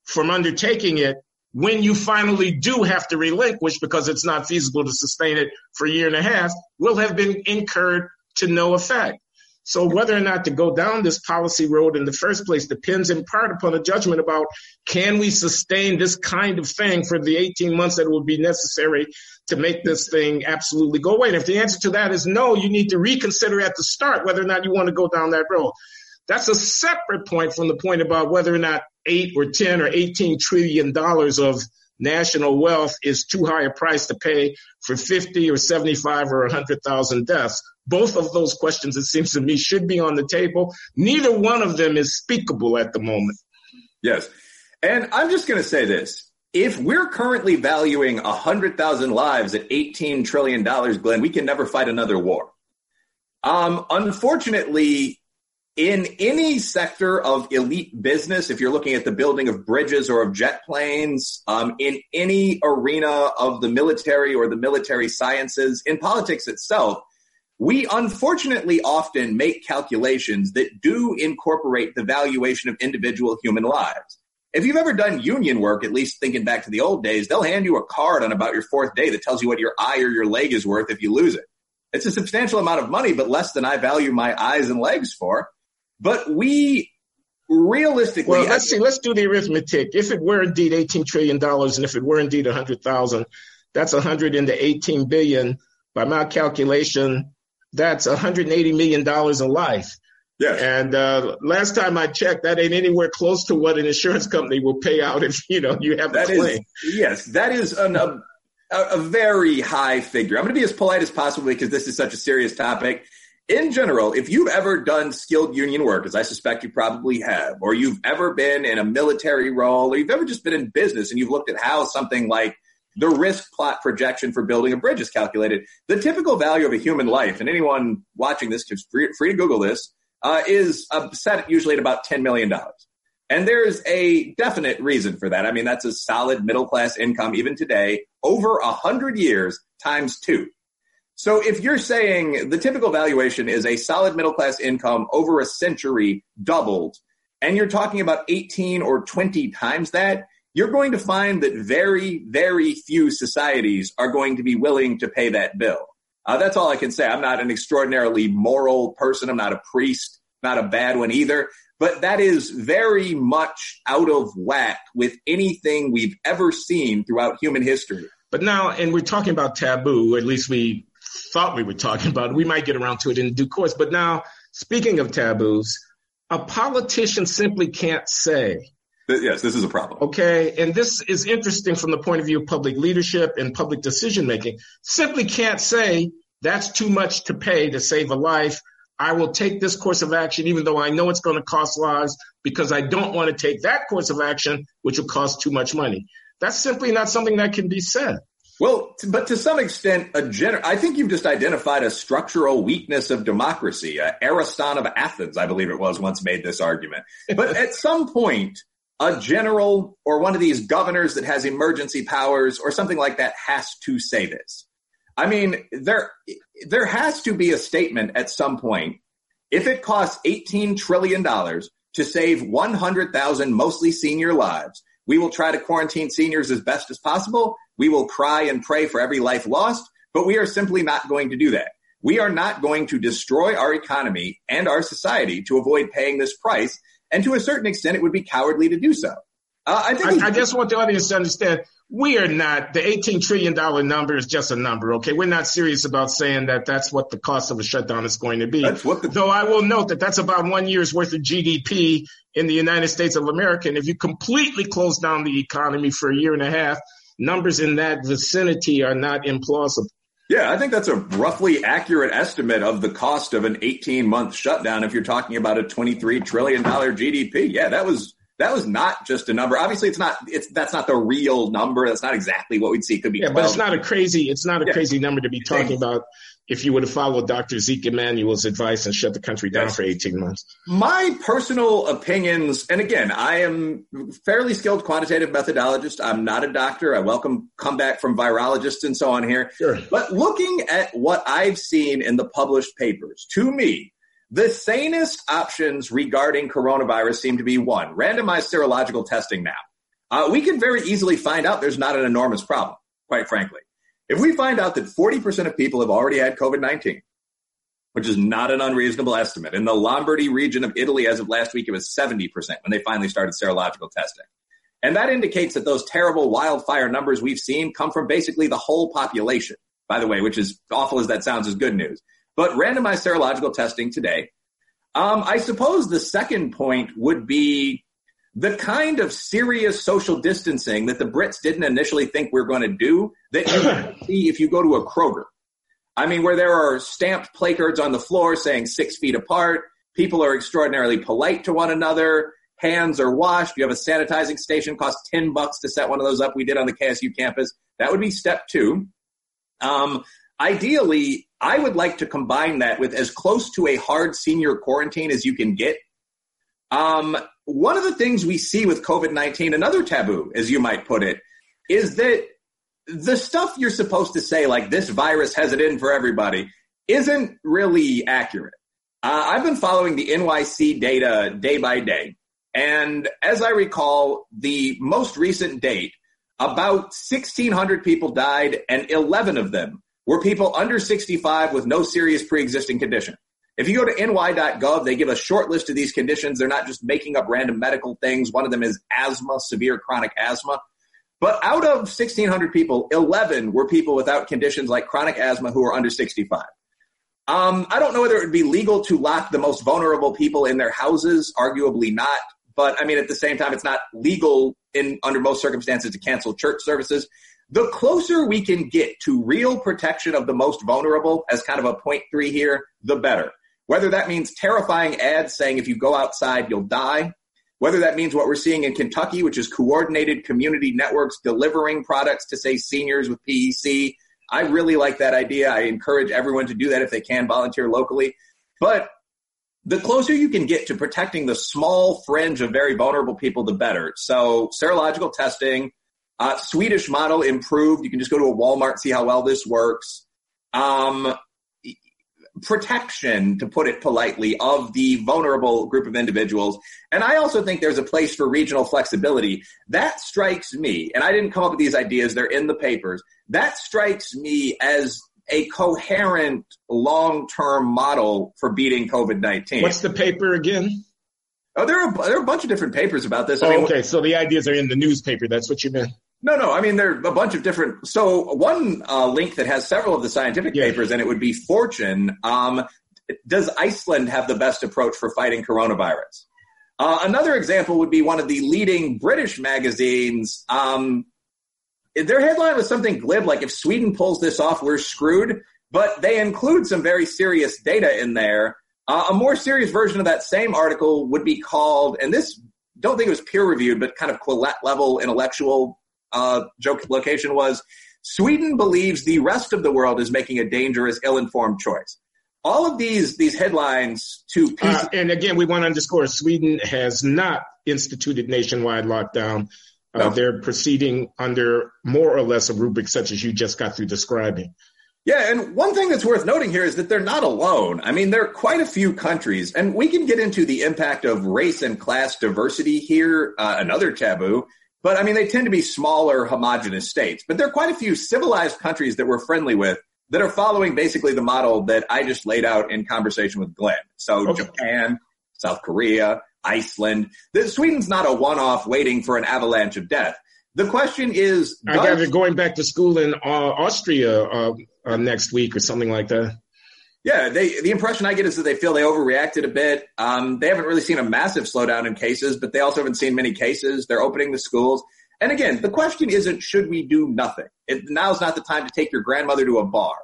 from undertaking it when you finally do have to relinquish because it's not feasible to sustain it for a year and a half will have been incurred to no effect. So whether or not to go down this policy road in the first place depends in part upon a judgment about can we sustain this kind of thing for the 18 months that will be necessary to make this thing absolutely go away. And if the answer to that is no, you need to reconsider at the start whether or not you want to go down that road. That's a separate point from the point about whether or not eight or 10 or 18 trillion dollars of national wealth is too high a price to pay for 50 or 75 or 100,000 deaths. Both of those questions, it seems to me, should be on the table. Neither one of them is speakable at the moment. Yes. And I'm just going to say this. If we're currently valuing 100,000 lives at $18 trillion, Glenn, we can never fight another war. Um, unfortunately, in any sector of elite business, if you're looking at the building of bridges or of jet planes, um, in any arena of the military or the military sciences, in politics itself, we unfortunately often make calculations that do incorporate the valuation of individual human lives. If you've ever done union work, at least thinking back to the old days, they'll hand you a card on about your fourth day that tells you what your eye or your leg is worth if you lose it. It's a substantial amount of money, but less than I value my eyes and legs for. But we realistically. Well, let's see. Let's do the arithmetic. If it were indeed $18 trillion and if it were indeed 100,000, that's 100 into 18 billion. By my calculation, that's 180 million dollars a life. Yes. And uh, last time I checked, that ain't anywhere close to what an insurance company will pay out if you know you have that a claim. Is, yes, that is an, a, a very high figure. I'm going to be as polite as possible because this is such a serious topic in general, if you've ever done skilled union work, as I suspect you probably have, or you've ever been in a military role, or you've ever just been in business and you've looked at how something like the risk plot projection for building a bridge is calculated, the typical value of a human life, and anyone watching this is free, free to Google this, uh, is uh, set usually at about $10 million. And there's a definite reason for that. I mean, that's a solid middle class income even today, over a hundred years times two. So if you're saying the typical valuation is a solid middle class income over a century doubled, and you're talking about 18 or 20 times that, you're going to find that very, very few societies are going to be willing to pay that bill. Uh, that's all I can say. I'm not an extraordinarily moral person. I'm not a priest, not a bad one either. But that is very much out of whack with anything we've ever seen throughout human history. But now, and we're talking about taboo, at least we thought we were talking about. We might get around to it in due course. But now, speaking of taboos, a politician simply can't say. Yes, this is a problem. Okay. And this is interesting from the point of view of public leadership and public decision making. Simply can't say that's too much to pay to save a life. I will take this course of action, even though I know it's going to cost lives because I don't want to take that course of action, which will cost too much money. That's simply not something that can be said. Well, but to some extent, a gener- I think you've just identified a structural weakness of democracy. Uh, Ariston of Athens, I believe it was, once made this argument. But at some point, a general or one of these governors that has emergency powers or something like that has to say this. I mean, there there has to be a statement at some point. If it costs $18 trillion to save 100,000 mostly senior lives, we will try to quarantine seniors as best as possible we will cry and pray for every life lost, but we are simply not going to do that. We are not going to destroy our economy and our society to avoid paying this price. And to a certain extent, it would be cowardly to do so. Uh, I, think I, I just want the audience to understand we are not the $18 trillion number is just a number. Okay. We're not serious about saying that that's what the cost of a shutdown is going to be. The- Though I will note that that's about one year's worth of GDP in the United States of America. And if you completely close down the economy for a year and a half, numbers in that vicinity are not implausible. Yeah, I think that's a roughly accurate estimate of the cost of an 18 month shutdown if you're talking about a 23 trillion dollar GDP. Yeah, that was that was not just a number. Obviously, it's not. It's that's not the real number. That's not exactly what we'd see. It could be. Yeah, 12. but it's not a crazy. It's not a yeah. crazy number to be talking about if you would have followed Dr. Zeke Emanuel's advice and shut the country down for 18 months? My personal opinions, and again, I am fairly skilled quantitative methodologist. I'm not a doctor. I welcome comeback from virologists and so on here. Sure. But looking at what I've seen in the published papers, to me, the sanest options regarding coronavirus seem to be one, randomized serological testing now. Uh, we can very easily find out there's not an enormous problem, quite frankly. If we find out that 40% of people have already had COVID 19, which is not an unreasonable estimate, in the Lombardy region of Italy as of last week, it was 70% when they finally started serological testing. And that indicates that those terrible wildfire numbers we've seen come from basically the whole population, by the way, which is awful as that sounds is good news. But randomized serological testing today. Um, I suppose the second point would be the kind of serious social distancing that the Brits didn't initially think we are going to do that you [CLEARS THROAT] see if you go to a Kroger. I mean, where there are stamped placards on the floor saying six feet apart, people are extraordinarily polite to one another, hands are washed, you have a sanitizing station, costs 10 bucks to set one of those up. We did on the KSU campus. That would be step two. Um, ideally, I would like to combine that with as close to a hard senior quarantine as you can get. Um, one of the things we see with COVID 19, another taboo, as you might put it, is that the stuff you're supposed to say, like this virus has it in for everybody, isn't really accurate. Uh, I've been following the NYC data day by day. And as I recall, the most recent date, about 1,600 people died, and 11 of them were people under 65 with no serious pre existing condition. If you go to ny.gov, they give a short list of these conditions. They're not just making up random medical things. One of them is asthma, severe chronic asthma. But out of 1,600 people, 11 were people without conditions like chronic asthma who are under 65. Um, I don't know whether it would be legal to lock the most vulnerable people in their houses. Arguably not. But I mean, at the same time, it's not legal in under most circumstances to cancel church services. The closer we can get to real protection of the most vulnerable, as kind of a point three here, the better. Whether that means terrifying ads saying if you go outside, you'll die. Whether that means what we're seeing in Kentucky, which is coordinated community networks delivering products to, say, seniors with PEC. I really like that idea. I encourage everyone to do that if they can volunteer locally. But the closer you can get to protecting the small fringe of very vulnerable people, the better. So serological testing, uh, Swedish model improved. You can just go to a Walmart, see how well this works. Um, protection, to put it politely, of the vulnerable group of individuals. And I also think there's a place for regional flexibility. That strikes me, and I didn't come up with these ideas, they're in the papers. That strikes me as a coherent long term model for beating COVID 19. What's the paper again? Oh, there are, there are a bunch of different papers about this. Oh, I mean, oh, okay, so the ideas are in the newspaper. That's what you meant. No, no. I mean, there are a bunch of different. So one uh, link that has several of the scientific yeah. papers, and it would be Fortune. Um, does Iceland have the best approach for fighting coronavirus? Uh, another example would be one of the leading British magazines. Um, their headline was something glib like, if Sweden pulls this off, we're screwed. But they include some very serious data in there. Uh, a more serious version of that same article would be called, and this don't think it was peer reviewed, but kind of Quillette level intellectual uh, joke location was Sweden believes the rest of the world is making a dangerous, ill-informed choice. All of these these headlines to uh, and again, we want to underscore Sweden has not instituted nationwide lockdown. Uh, no. They're proceeding under more or less a rubric such as you just got through describing. Yeah, and one thing that's worth noting here is that they're not alone. I mean, there are quite a few countries, and we can get into the impact of race and class diversity here, uh, another taboo. But I mean, they tend to be smaller, homogenous states. But there are quite a few civilized countries that we're friendly with that are following basically the model that I just laid out in conversation with Glenn. So okay. Japan, South Korea, Iceland. The, Sweden's not a one-off waiting for an avalanche of death. The question is, I got it going back to school in uh, Austria uh, uh, next week or something like that. Yeah, they, the impression I get is that they feel they overreacted a bit. Um, they haven't really seen a massive slowdown in cases, but they also haven't seen many cases. They're opening the schools. And again, the question isn't should we do nothing? It, now's not the time to take your grandmother to a bar.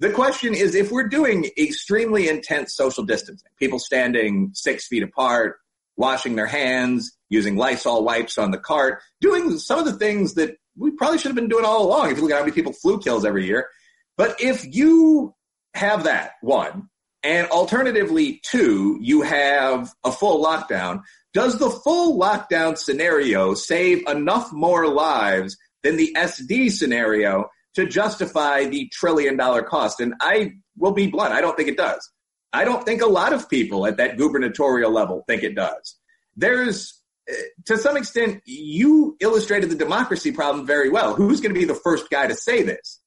The question is if we're doing extremely intense social distancing, people standing six feet apart, washing their hands, using Lysol wipes on the cart, doing some of the things that we probably should have been doing all along if you look at how many people flu kills every year. But if you have that, one. And alternatively, two, you have a full lockdown. Does the full lockdown scenario save enough more lives than the SD scenario to justify the trillion dollar cost? And I will be blunt, I don't think it does. I don't think a lot of people at that gubernatorial level think it does. There's, eh, to some extent, you illustrated the democracy problem very well. Who's going to be the first guy to say this?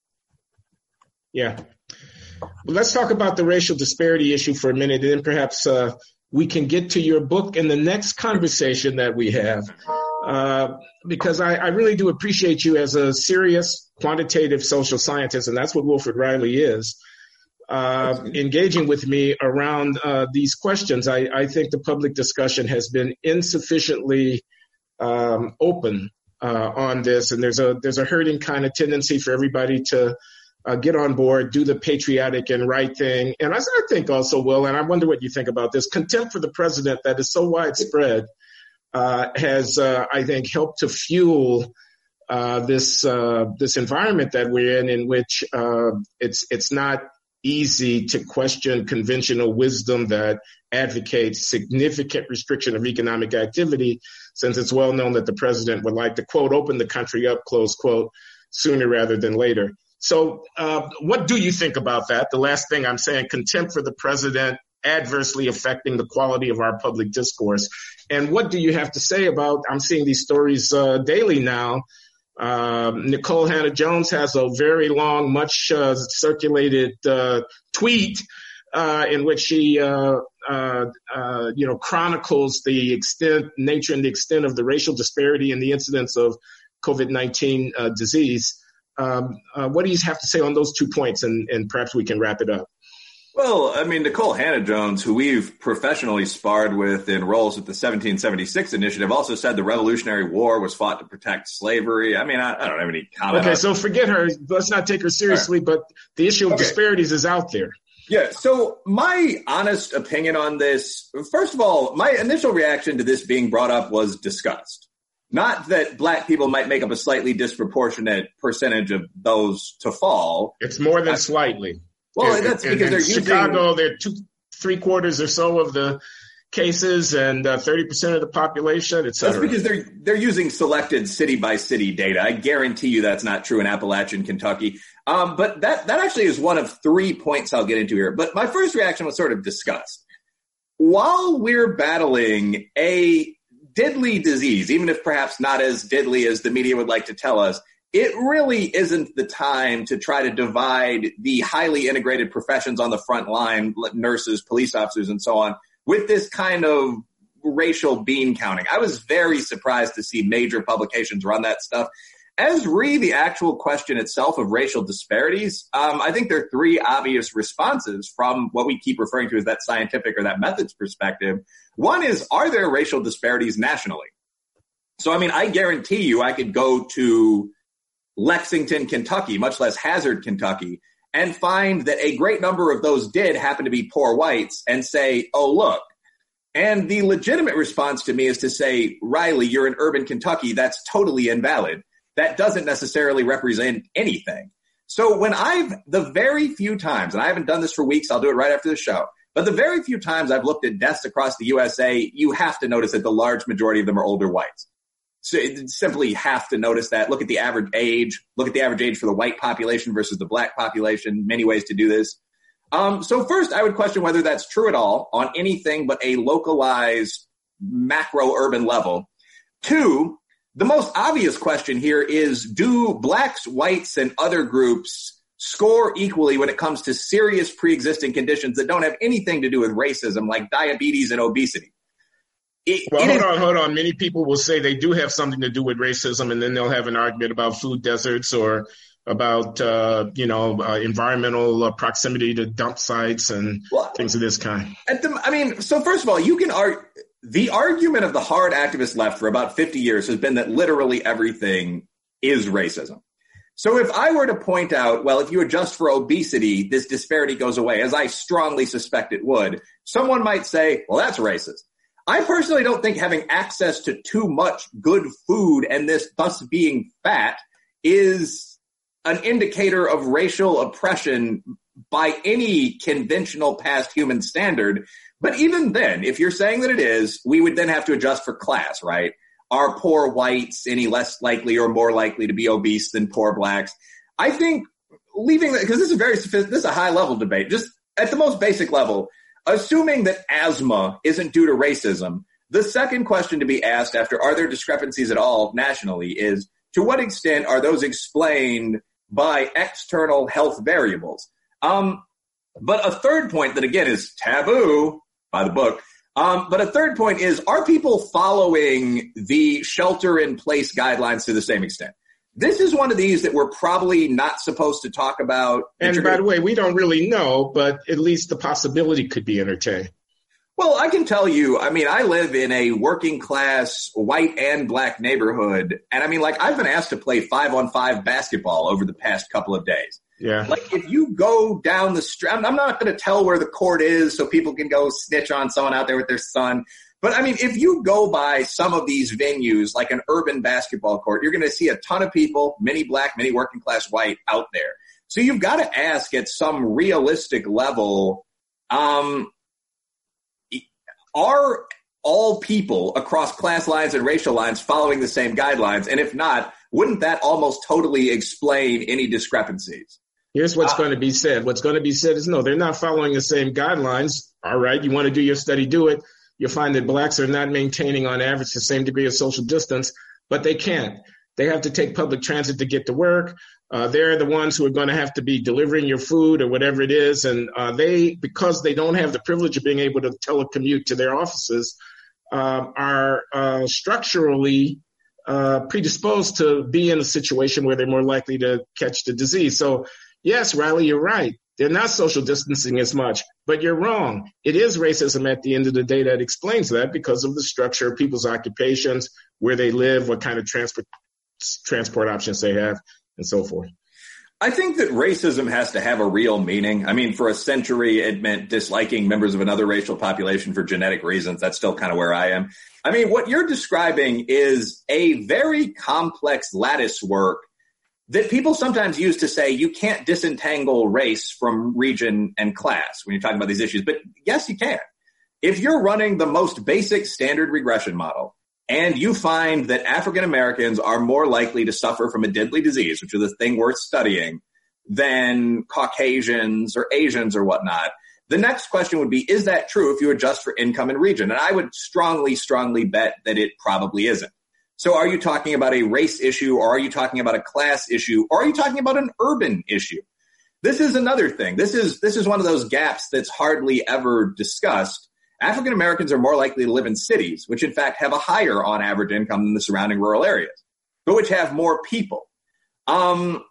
Yeah. Let's talk about the racial disparity issue for a minute, and then perhaps uh, we can get to your book in the next conversation that we have. Uh, because I, I, really do appreciate you as a serious quantitative social scientist, and that's what Wilfred Reilly is. Uh, engaging with me around uh, these questions, I, I, think the public discussion has been insufficiently um, open uh, on this, and there's a there's a herding kind of tendency for everybody to uh, get on board, do the patriotic and right thing. And I, I think also, Will, and I wonder what you think about this contempt for the president that is so widespread uh, has, uh, I think, helped to fuel uh, this uh, this environment that we're in, in which uh, it's it's not easy to question conventional wisdom that advocates significant restriction of economic activity, since it's well known that the president would like to quote open the country up close quote sooner rather than later. So, uh, what do you think about that? The last thing I'm saying, contempt for the president adversely affecting the quality of our public discourse. And what do you have to say about? I'm seeing these stories uh, daily now um, Nikole Hannah Jones has a very long, much uh, circulated uh, tweet uh, in which she, uh, uh, uh, you know, chronicles the extent, nature, and the extent of the racial disparity in the incidence of COVID-19 disease. Um, what do you have to say on those two points, and, and perhaps we can wrap it up? Well, I mean, Nikole Hannah Jones, who we've professionally sparred with in roles at the 1776 Initiative, also said the Revolutionary War was fought to protect slavery. I mean, I, I don't have any comment. Okay, so forget her. Let's not take her seriously, right. but the issue of okay. disparities is out there. Yeah. So my honest opinion on this, first of all, my initial reaction to this being brought up was disgust. Not that black people might make up a slightly disproportionate percentage of those to fall. It's more than slightly. Well, and, that's because and, they're using Chicago. They're two, three quarters or so of the cases and uh, thirty uh, percent of the population, et cetera. That's because they're they're using selected city by city data. I guarantee you that's not true in Appalachian Kentucky. Um, but that that actually is one of three points I'll get into here. But my first reaction was sort of disgust. While we're battling a deadly disease, even if perhaps not as deadly as the media would like to tell us, it really isn't the time to try to divide the highly integrated professions on the front line, nurses, police officers, and so on, with this kind of racial bean counting. I was very surprised to see major publications run that stuff. As re the actual question itself of racial disparities, um, I think there are three obvious responses from what we keep referring to as that scientific or that methods perspective. One is, are there racial disparities nationally? So, I mean, I guarantee you I could go to Lexington, Kentucky, much less Hazard, Kentucky, and find that a great number of those did happen to be poor whites and say, oh, look. And the legitimate response to me is to say, Reilly, you're in urban Kentucky. That's totally invalid. That doesn't necessarily represent anything. So when I've, the very few times, and I haven't done this for weeks, I'll do it right after the show, but the very few times I've looked at deaths across the USA, you have to notice that the large majority of them are older whites. So simply have to notice that. Look at the average age. Look at the average age for the white population versus the black population. Many ways to do this. Um, so first, I would question whether that's true at all on anything but a localized macro urban level. Two, the most obvious question here is do blacks, whites, and other groups score equally when it comes to serious pre-existing conditions that don't have anything to do with racism, like diabetes and obesity? It, well, it hold is, on, hold on. Many people will say they do have something to do with racism, and then they'll have an argument about food deserts or about uh, you know uh, environmental uh, proximity to dump sites and well, things of this kind. The, I mean, so first of all, you can argue the argument of the hard activist left for about 50 years has been that literally everything is racism. So if I were to point out, well, if you adjust for obesity, this disparity goes away, as I strongly suspect it would, someone might say, well, that's racist. I personally don't think having access to too much good food and this thus being fat is an indicator of racial oppression by any conventional past human standard. But even then, if you're saying that it is, we would then have to adjust for class, right? Are poor whites any less likely or more likely to be obese than poor blacks? I think leaving that, because this is very, this is a high level debate, just at the most basic level, Assuming that asthma isn't due to racism, the second question to be asked after are there discrepancies at all nationally is to what extent are those explained by external health variables? Um, but a third point that again is taboo by the book. Um, but a third point is are people following the shelter in place guidelines to the same extent? This is one of these that we're probably not supposed to talk about. And by the way, we don't really know, but at least the possibility could be entertained. Well, I can tell you, I mean, I live in a working class white and black neighborhood. And I mean, like, I've been asked to play five on five basketball over the past couple of days. Yeah. Like, if you go down the street, I'm not going to tell where the court is so people can go snitch on someone out there with their son. But I mean, if you go by some of these venues, like an urban basketball court, you're going to see a ton of people, many black, many working class white out there. So you've got to ask at some realistic level, um, are all people across class lines and racial lines following the same guidelines? And if not, wouldn't that almost totally explain any discrepancies? Here's what's uh, going to be said. What's going to be said is no, they're not following the same guidelines. All right, you want to do your study, do it you'll find that blacks are not maintaining on average the same degree of social distance, but they can't. They have to take public transit to get to work. Uh, they're the ones who are going to have to be delivering your food or whatever it is. And uh, they, because they don't have the privilege of being able to telecommute to their offices, uh, are uh, structurally uh, predisposed to be in a situation where they're more likely to catch the disease. So, yes, Reilly, you're right. They're not social distancing as much, but you're wrong. It is racism at the end of the day that explains that because of the structure of people's occupations, where they live, what kind of transport transport options they have, and so forth. I think that racism has to have a real meaning. I mean, for a century, it meant disliking members of another racial population for genetic reasons. That's still kind of where I am. I mean, what you're describing is a very complex lattice work that people sometimes use to say you can't disentangle race from region and class when you're talking about these issues. But yes, you can. If you're running the most basic standard regression model and you find that African Americans are more likely to suffer from a deadly disease, which is a thing worth studying, than Caucasians or Asians or whatnot, the next question would be, is that true if you adjust for income and region? And I would strongly, strongly bet that it probably isn't. So are you talking about a race issue or are you talking about a class issue or are you talking about an urban issue? This is another thing. This is, this is one of those gaps that's hardly ever discussed. African Americans are more likely to live in cities, which in fact have a higher on average income than the surrounding rural areas, but which have more people. Um,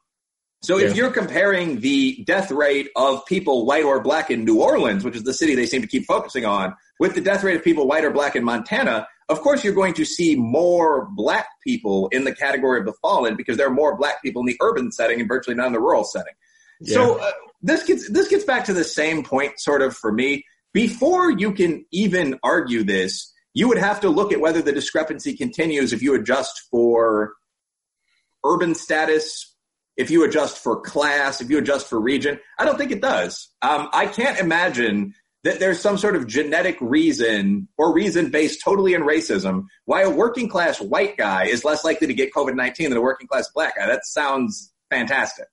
so yeah. if you're comparing the death rate of people white or black in New Orleans, which is the city they seem to keep focusing on, with the death rate of people white or black in Montana, of course, you're going to see more black people in the category of the fallen because there are more black people in the urban setting and virtually none in the rural setting. Yeah. So uh, this gets this gets back to the same point, sort of for me. Before you can even argue this, you would have to look at whether the discrepancy continues if you adjust for urban status, if you adjust for class, if you adjust for region. I don't think it does. Um, I can't imagine that there's some sort of genetic reason or reason based totally in racism why a working class white guy is less likely to get COVID 19 than a working class black guy. That sounds fantastic.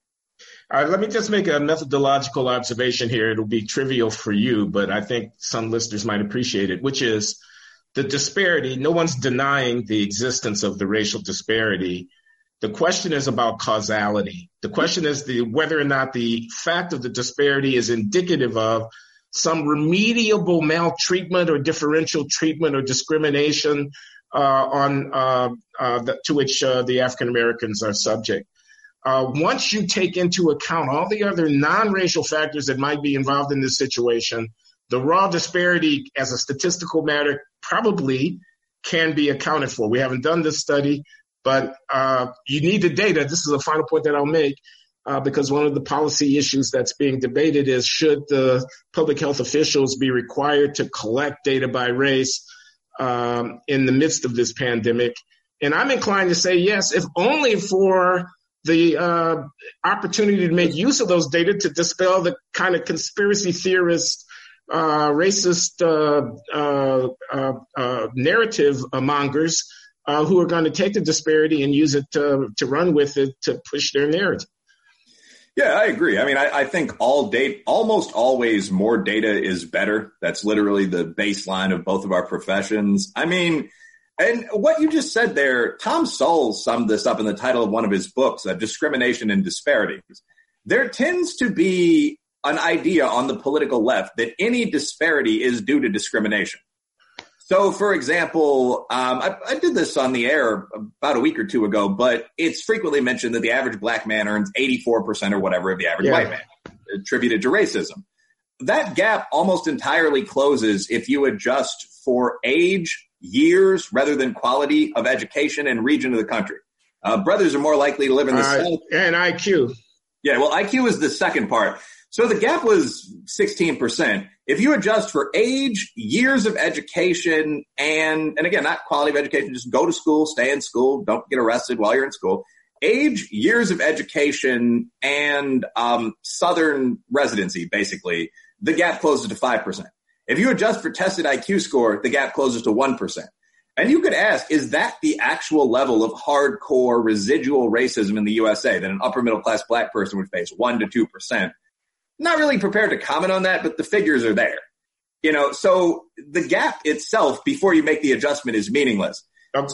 All right, let me just make a methodological observation here. It'll be trivial for you, but I think some listeners might appreciate it, which is the disparity. No one's denying the existence of the racial disparity. The question is about causality. The question is the whether or not the fact of the disparity is indicative of some remediable maltreatment or differential treatment or discrimination uh, on uh, uh, the, to which the African Americans are subject. Once you take into account all the other non-racial factors that might be involved in this situation, the raw disparity as a statistical matter probably can be accounted for. We haven't done this study, but uh, you need the data. This is a final point that I'll make uh, because one of the policy issues that's being debated is should the public health officials be required to collect data by race um, in the midst of this pandemic? And I'm inclined to say yes, if only for the uh, opportunity to make use of those data to dispel the kind of conspiracy theorist, uh, racist uh, uh, uh, narrative mongers who are going to take the disparity and use it to, to run with it to push their narrative. Yeah, I agree. I mean, I, I, think all data, almost always more data is better. That's literally the baseline of both of our professions. I mean, and what you just said there, Tom Sowell summed this up in the title of one of his books, uh, Discrimination and Disparities. There tends to be an idea on the political left that any disparity is due to discrimination. So, for example, um, I, I, did this on the air about a week or two ago, but it's frequently mentioned that the average black man earns 84% or whatever of the average yeah. white man, attributed to racism. That gap almost entirely closes if you adjust for age, years, rather than quality of education and region of the country. Uh, brothers are more likely to live in the uh, South. And IQ. Yeah, well, IQ is the second part. So the gap was 16%. If you adjust for age, years of education, and, and again, not quality of education, just go to school, stay in school, don't get arrested while you're in school. Age, years of education, and um, Southern residency, basically, the gap closes to 5%. If you adjust for tested IQ score, the gap closes to 1%. And you could ask, is that the actual level of hardcore residual racism in the USA that an upper middle class black person would face? 1% to 2%. Not really prepared to comment on that, but the figures are there. You know, so the gap itself before you make the adjustment is meaningless.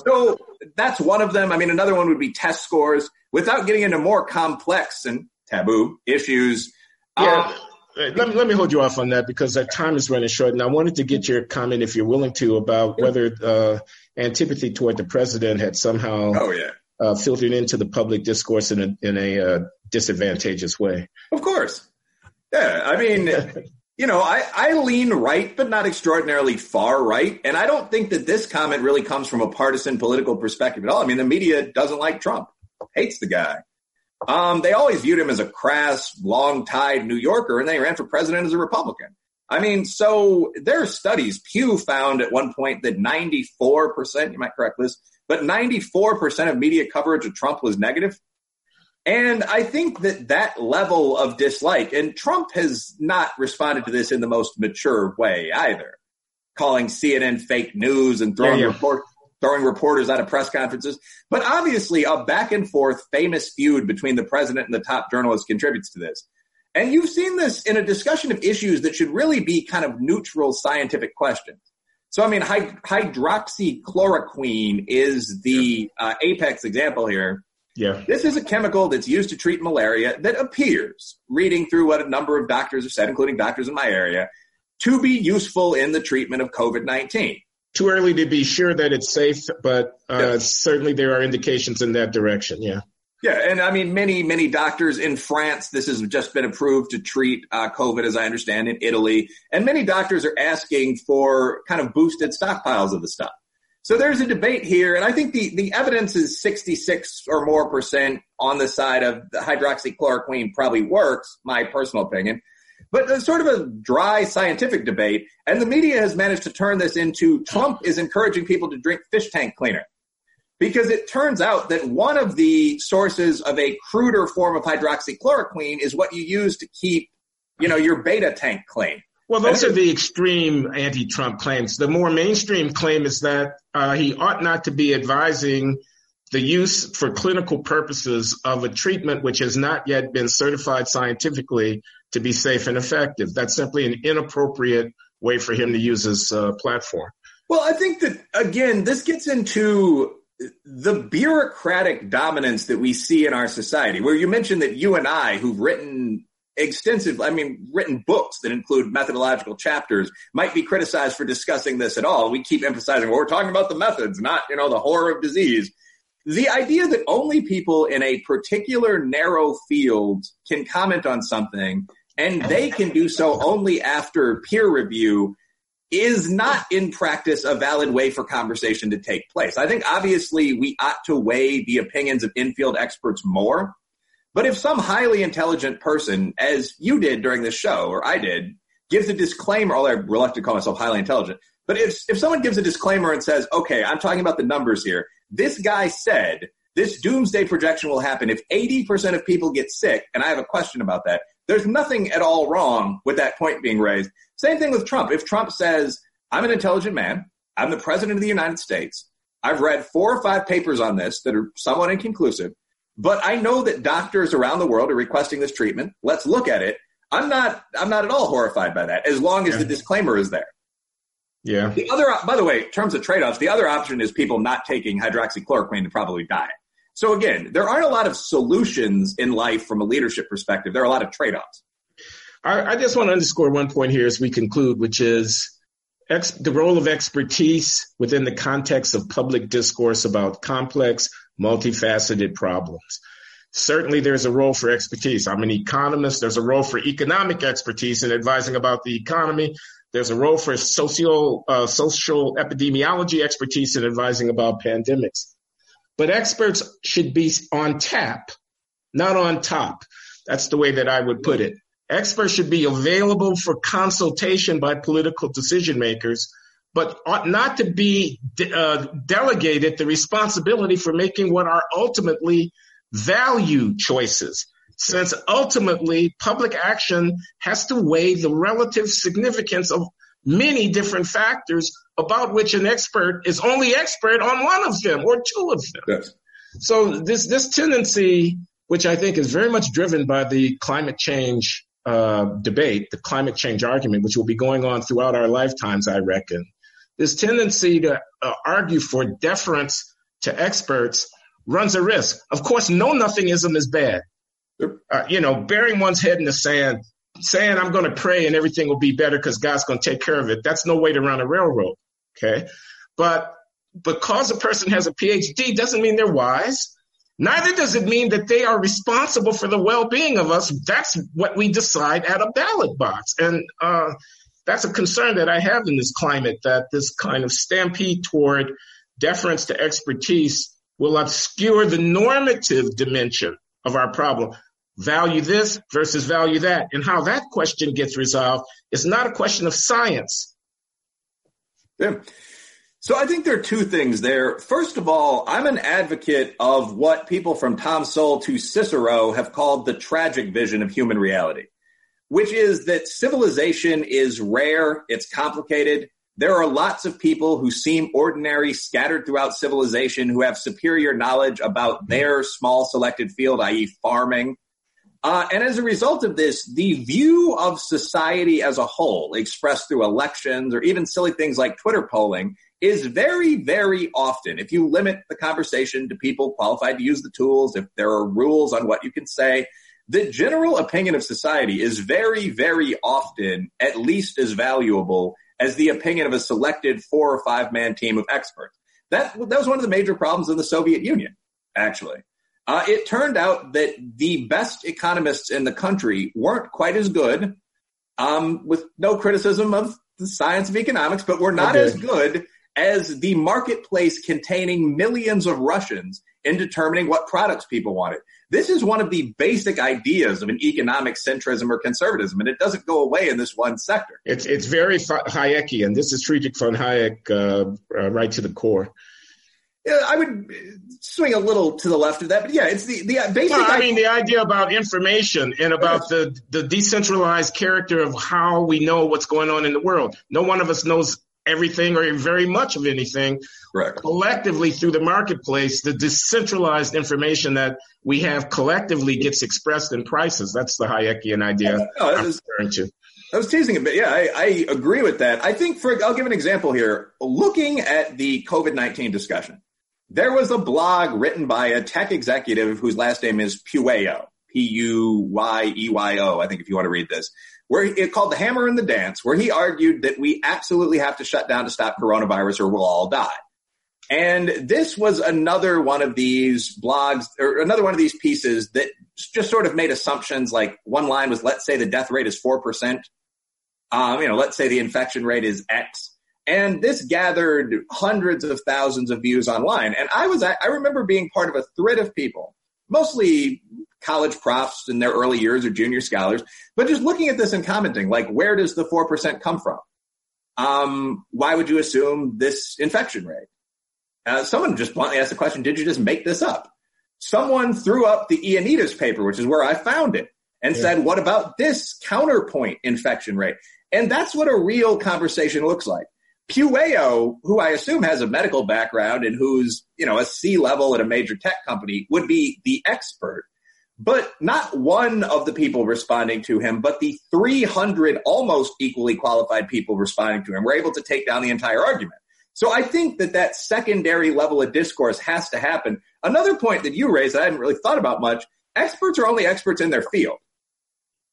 So that's one of them. I mean, another one would be test scores without getting into more complex and taboo issues. Yeah. Um, let me, let me hold you off on that because our time is running short. And I wanted to get your comment, if you're willing to, about whether uh, antipathy toward the president had somehow oh, yeah. uh, filtered into the public discourse in a, in a uh, disadvantageous way. Of course. Yeah, I mean, [LAUGHS] you know, I, I lean right, but not extraordinarily far right. And I don't think that this comment really comes from a partisan political perspective at all. I mean, the media doesn't like Trump, hates the guy. Um, they always viewed him as a crass, long-tied New Yorker, and they ran for president as a Republican. I mean, so there are studies. Pew found at one point that 94%, you might correct this, but 94% of media coverage of Trump was negative. And I think that that level of dislike, and Trump has not responded to this in the most mature way either, calling CNN fake news and throwing. Report, throwing reporters out of press conferences. But obviously, a back and forth famous feud between the president and the top journalist contributes to this. And you've seen this in a discussion of issues that should really be kind of neutral scientific questions. So, I mean, hydroxychloroquine is the uh, apex example here yeah. This is a chemical that's used to treat malaria that appears, reading through what a number of doctors have said, including doctors in my area, to be useful in the treatment of COVID 19. Too early to be sure that it's safe, but uh, yes. certainly there are indications in that direction. Yeah. Yeah, and I mean, many, many doctors in France, this has just been approved to treat uh, COVID, as I understand, in Italy. And many doctors are asking for kind of boosted stockpiles of the stuff. So there's a debate here, and I think the, the evidence is 66 or more percent on the side of the hydroxychloroquine probably works, my personal opinion. But it's sort of a dry scientific debate, and the media has managed to turn this into Trump is encouraging people to drink fish tank cleaner. Because it turns out that one of the sources of a cruder form of hydroxychloroquine is what you use to keep, you know, your betta tank clean. Well, those are the extreme anti-Trump claims. The more mainstream claim is that uh, he ought not to be advising the use for clinical purposes of a treatment which has not yet been certified scientifically to be safe and effective. That's simply an inappropriate way for him to use his uh, platform. Well, I think that again, this gets into the bureaucratic dominance that we see in our society, where you mentioned that you and I, who've written extensive, I mean, written books that include methodological chapters might be criticized for discussing this at all. We keep emphasizing, well, we're talking about the methods, not, you know, the horror of disease. The idea that only people in a particular narrow field can comment on something and they can do so only after peer review is not in practice a valid way for conversation to take place. I think obviously we ought to weigh the opinions of infield experts more but if some highly intelligent person, as you did during this show, or I did, gives a disclaimer, although I'm reluctant to call myself highly intelligent, but if, if someone gives a disclaimer and says, okay, I'm talking about the numbers here, this guy said this doomsday projection will happen if 80% of people get sick, and I have a question about that. There's nothing at all wrong with that point being raised. Same thing with Trump. If Trump says, I'm an intelligent man, I'm the president of the United States, I've read four or five papers on this that are somewhat inconclusive. But I know that doctors around the world are requesting this treatment. Let's look at it. I'm not I'm not at all horrified by that as long as yeah. the disclaimer is there. Yeah. The other by the way, in terms of trade-offs, the other option is people not taking hydroxychloroquine to probably die. So again, there aren't a lot of solutions in life from a leadership perspective. There are a lot of trade-offs. I, I just want to underscore one point here as we conclude, which is ex- the role of expertise within the context of public discourse about complex multifaceted problems. Certainly there's a role for expertise. I'm an economist. There's a role for economic expertise in advising about the economy. There's a role for social, uh, social epidemiology expertise in advising about pandemics. But experts should be on tap, not on top. That's the way that I would put it. Experts should be available for consultation by political decision makers, but ought not to be de- uh, delegated the responsibility for making what are ultimately value choices. Since ultimately public action has to weigh the relative significance of many different factors about which an expert is only expert on one of them or two of them. Yes. So this this tendency, which I think is very much driven by the climate change uh, debate, the climate change argument, which will be going on throughout our lifetimes, I reckon, this tendency to uh, argue for deference to experts runs a risk. Of course, know nothingism is bad. Uh, you know, burying one's head in the sand, saying I'm going to pray and everything will be better because God's going to take care of it. That's no way to run a railroad. Okay. But because a person has a PhD doesn't mean they're wise. Neither does it mean that they are responsible for the well-being of us. That's what we decide at a ballot box. And uh, that's a concern that I have in this climate, that this kind of stampede toward deference to expertise will obscure the normative dimension of our problem. Value this versus value that. And how that question gets resolved is not a question of science. Yeah. So I think there are two things there. First of all, I'm an advocate of what people from Tom Sowell to Cicero have called the tragic vision of human reality, which is that civilization is rare, it's complicated. There are lots of people who seem ordinary scattered throughout civilization who have superior knowledge about their small selected field, i.e., farming. Uh, and as a result of this, the view of society as a whole, expressed through elections or even silly things like Twitter polling, is very, very often, if you limit the conversation to people qualified to use the tools, if there are rules on what you can say, the general opinion of society is very, very often at least as valuable as the opinion of a selected four or five man team of experts. That, that was one of the major problems in the Soviet Union, actually. Uh, it turned out that the best economists in the country weren't quite as good, um, with no criticism of the science of economics, but were not okay. as good as the marketplace containing millions of Russians in determining what products people wanted. This is one of the basic ideas of an economic centrism or conservatism, and it doesn't go away in this one sector. It's it's very Hayekian. This is Friedrich von Hayek uh, uh, right to the core. Yeah, I would swing a little to the left of that, but yeah, it's the the basic. Well, I mean, the idea about information and about the the decentralized character of how we know what's going on in the world. No one of us knows everything or very much of anything. Correct. Collectively through the marketplace, the decentralized information that we have collectively gets expressed in prices. That's the Hayekian idea no, I'm referring to. I was teasing a bit. Yeah, I, I, agree with that. I think for I'll give an example here. Looking at the COVID nineteen discussion, there was a blog written by a tech executive whose last name is Pueyo, P U Y E Y O. I think if you want to read this, where it called the hammer and the dance, where he argued that we absolutely have to shut down to stop coronavirus or we'll all die. And this was another one of these blogs or another one of these pieces that just sort of made assumptions. Like one line was, let's say the death rate is 4%. Um, you know, let's say the infection rate is X. And this gathered hundreds of thousands of views online. And I was, I remember being part of a thread of people, mostly college profs in their early years or junior scholars, but just looking at this and commenting, like, where does the 4% come from? Um, why would you assume this infection rate? Uh, someone just bluntly asked the question, did you just make this up? Someone threw up the Ioannidis paper, which is where I found it, and yeah. said, what about this counterpoint infection rate? And that's what a real conversation looks like. Pueyo, who I assume has a medical background and who's, you know, a C level at a major tech company, would be the expert but not one of the people responding to him, but the 300 almost equally qualified people responding to him were able to take down the entire argument. So I think that that secondary level of discourse has to happen. Another point that you raised I hadn't really thought about much, experts are only experts in their field.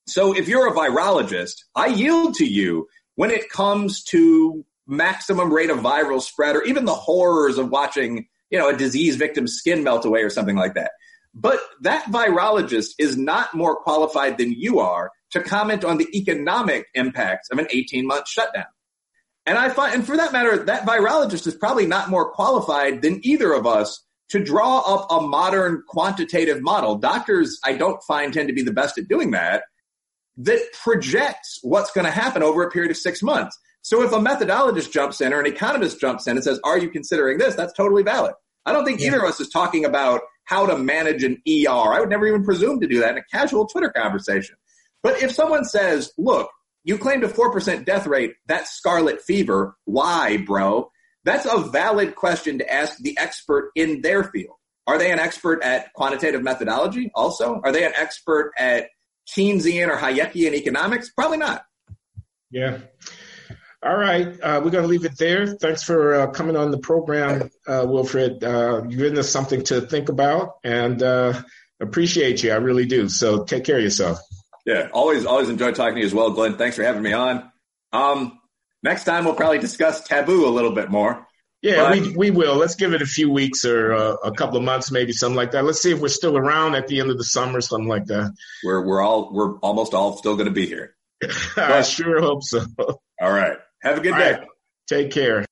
So if you're a virologist, I yield to you when it comes to maximum rate of viral spread or even the horrors of watching, you know, a disease victim's skin melt away or something like that. But that virologist is not more qualified than you are to comment on the economic impacts of an 18 month shutdown. And I find, and for that matter, that virologist is probably not more qualified than either of us to draw up a modern quantitative model. Doctors, I don't find tend to be the best at doing that. that projects what's going to happen over a period of six months. So if a methodologist jumps in or an economist jumps in and says, Are you considering this? That's totally valid. I don't think yeah. either of us is talking about how to manage an ER. I would never even presume to do that in a casual Twitter conversation. But if someone says, Look, you claimed a 4% death rate, that's scarlet fever. Why, bro? That's a valid question to ask the expert in their field. Are they an expert at quantitative methodology also? Are they an expert at Keynesian or Hayekian economics? Probably not. Yeah. All right. Uh, we're going to leave it there. Thanks for uh, coming on the program, uh, Wilfred. Uh, you've given us something to think about and uh, appreciate you. I really do. So take care of yourself. Yeah. Always, always enjoy talking to you as well, Glenn. Thanks for having me on. Um, next time we'll probably discuss taboo a little bit more. Yeah, but, we we will. Let's give it a few weeks or uh, a couple of months, maybe something like that. Let's see if we're still around at the end of the summer, something like that. We're we're all we're almost all still going to be here. [LAUGHS] I sure hope so. All right. Have a good day. Right. Take care.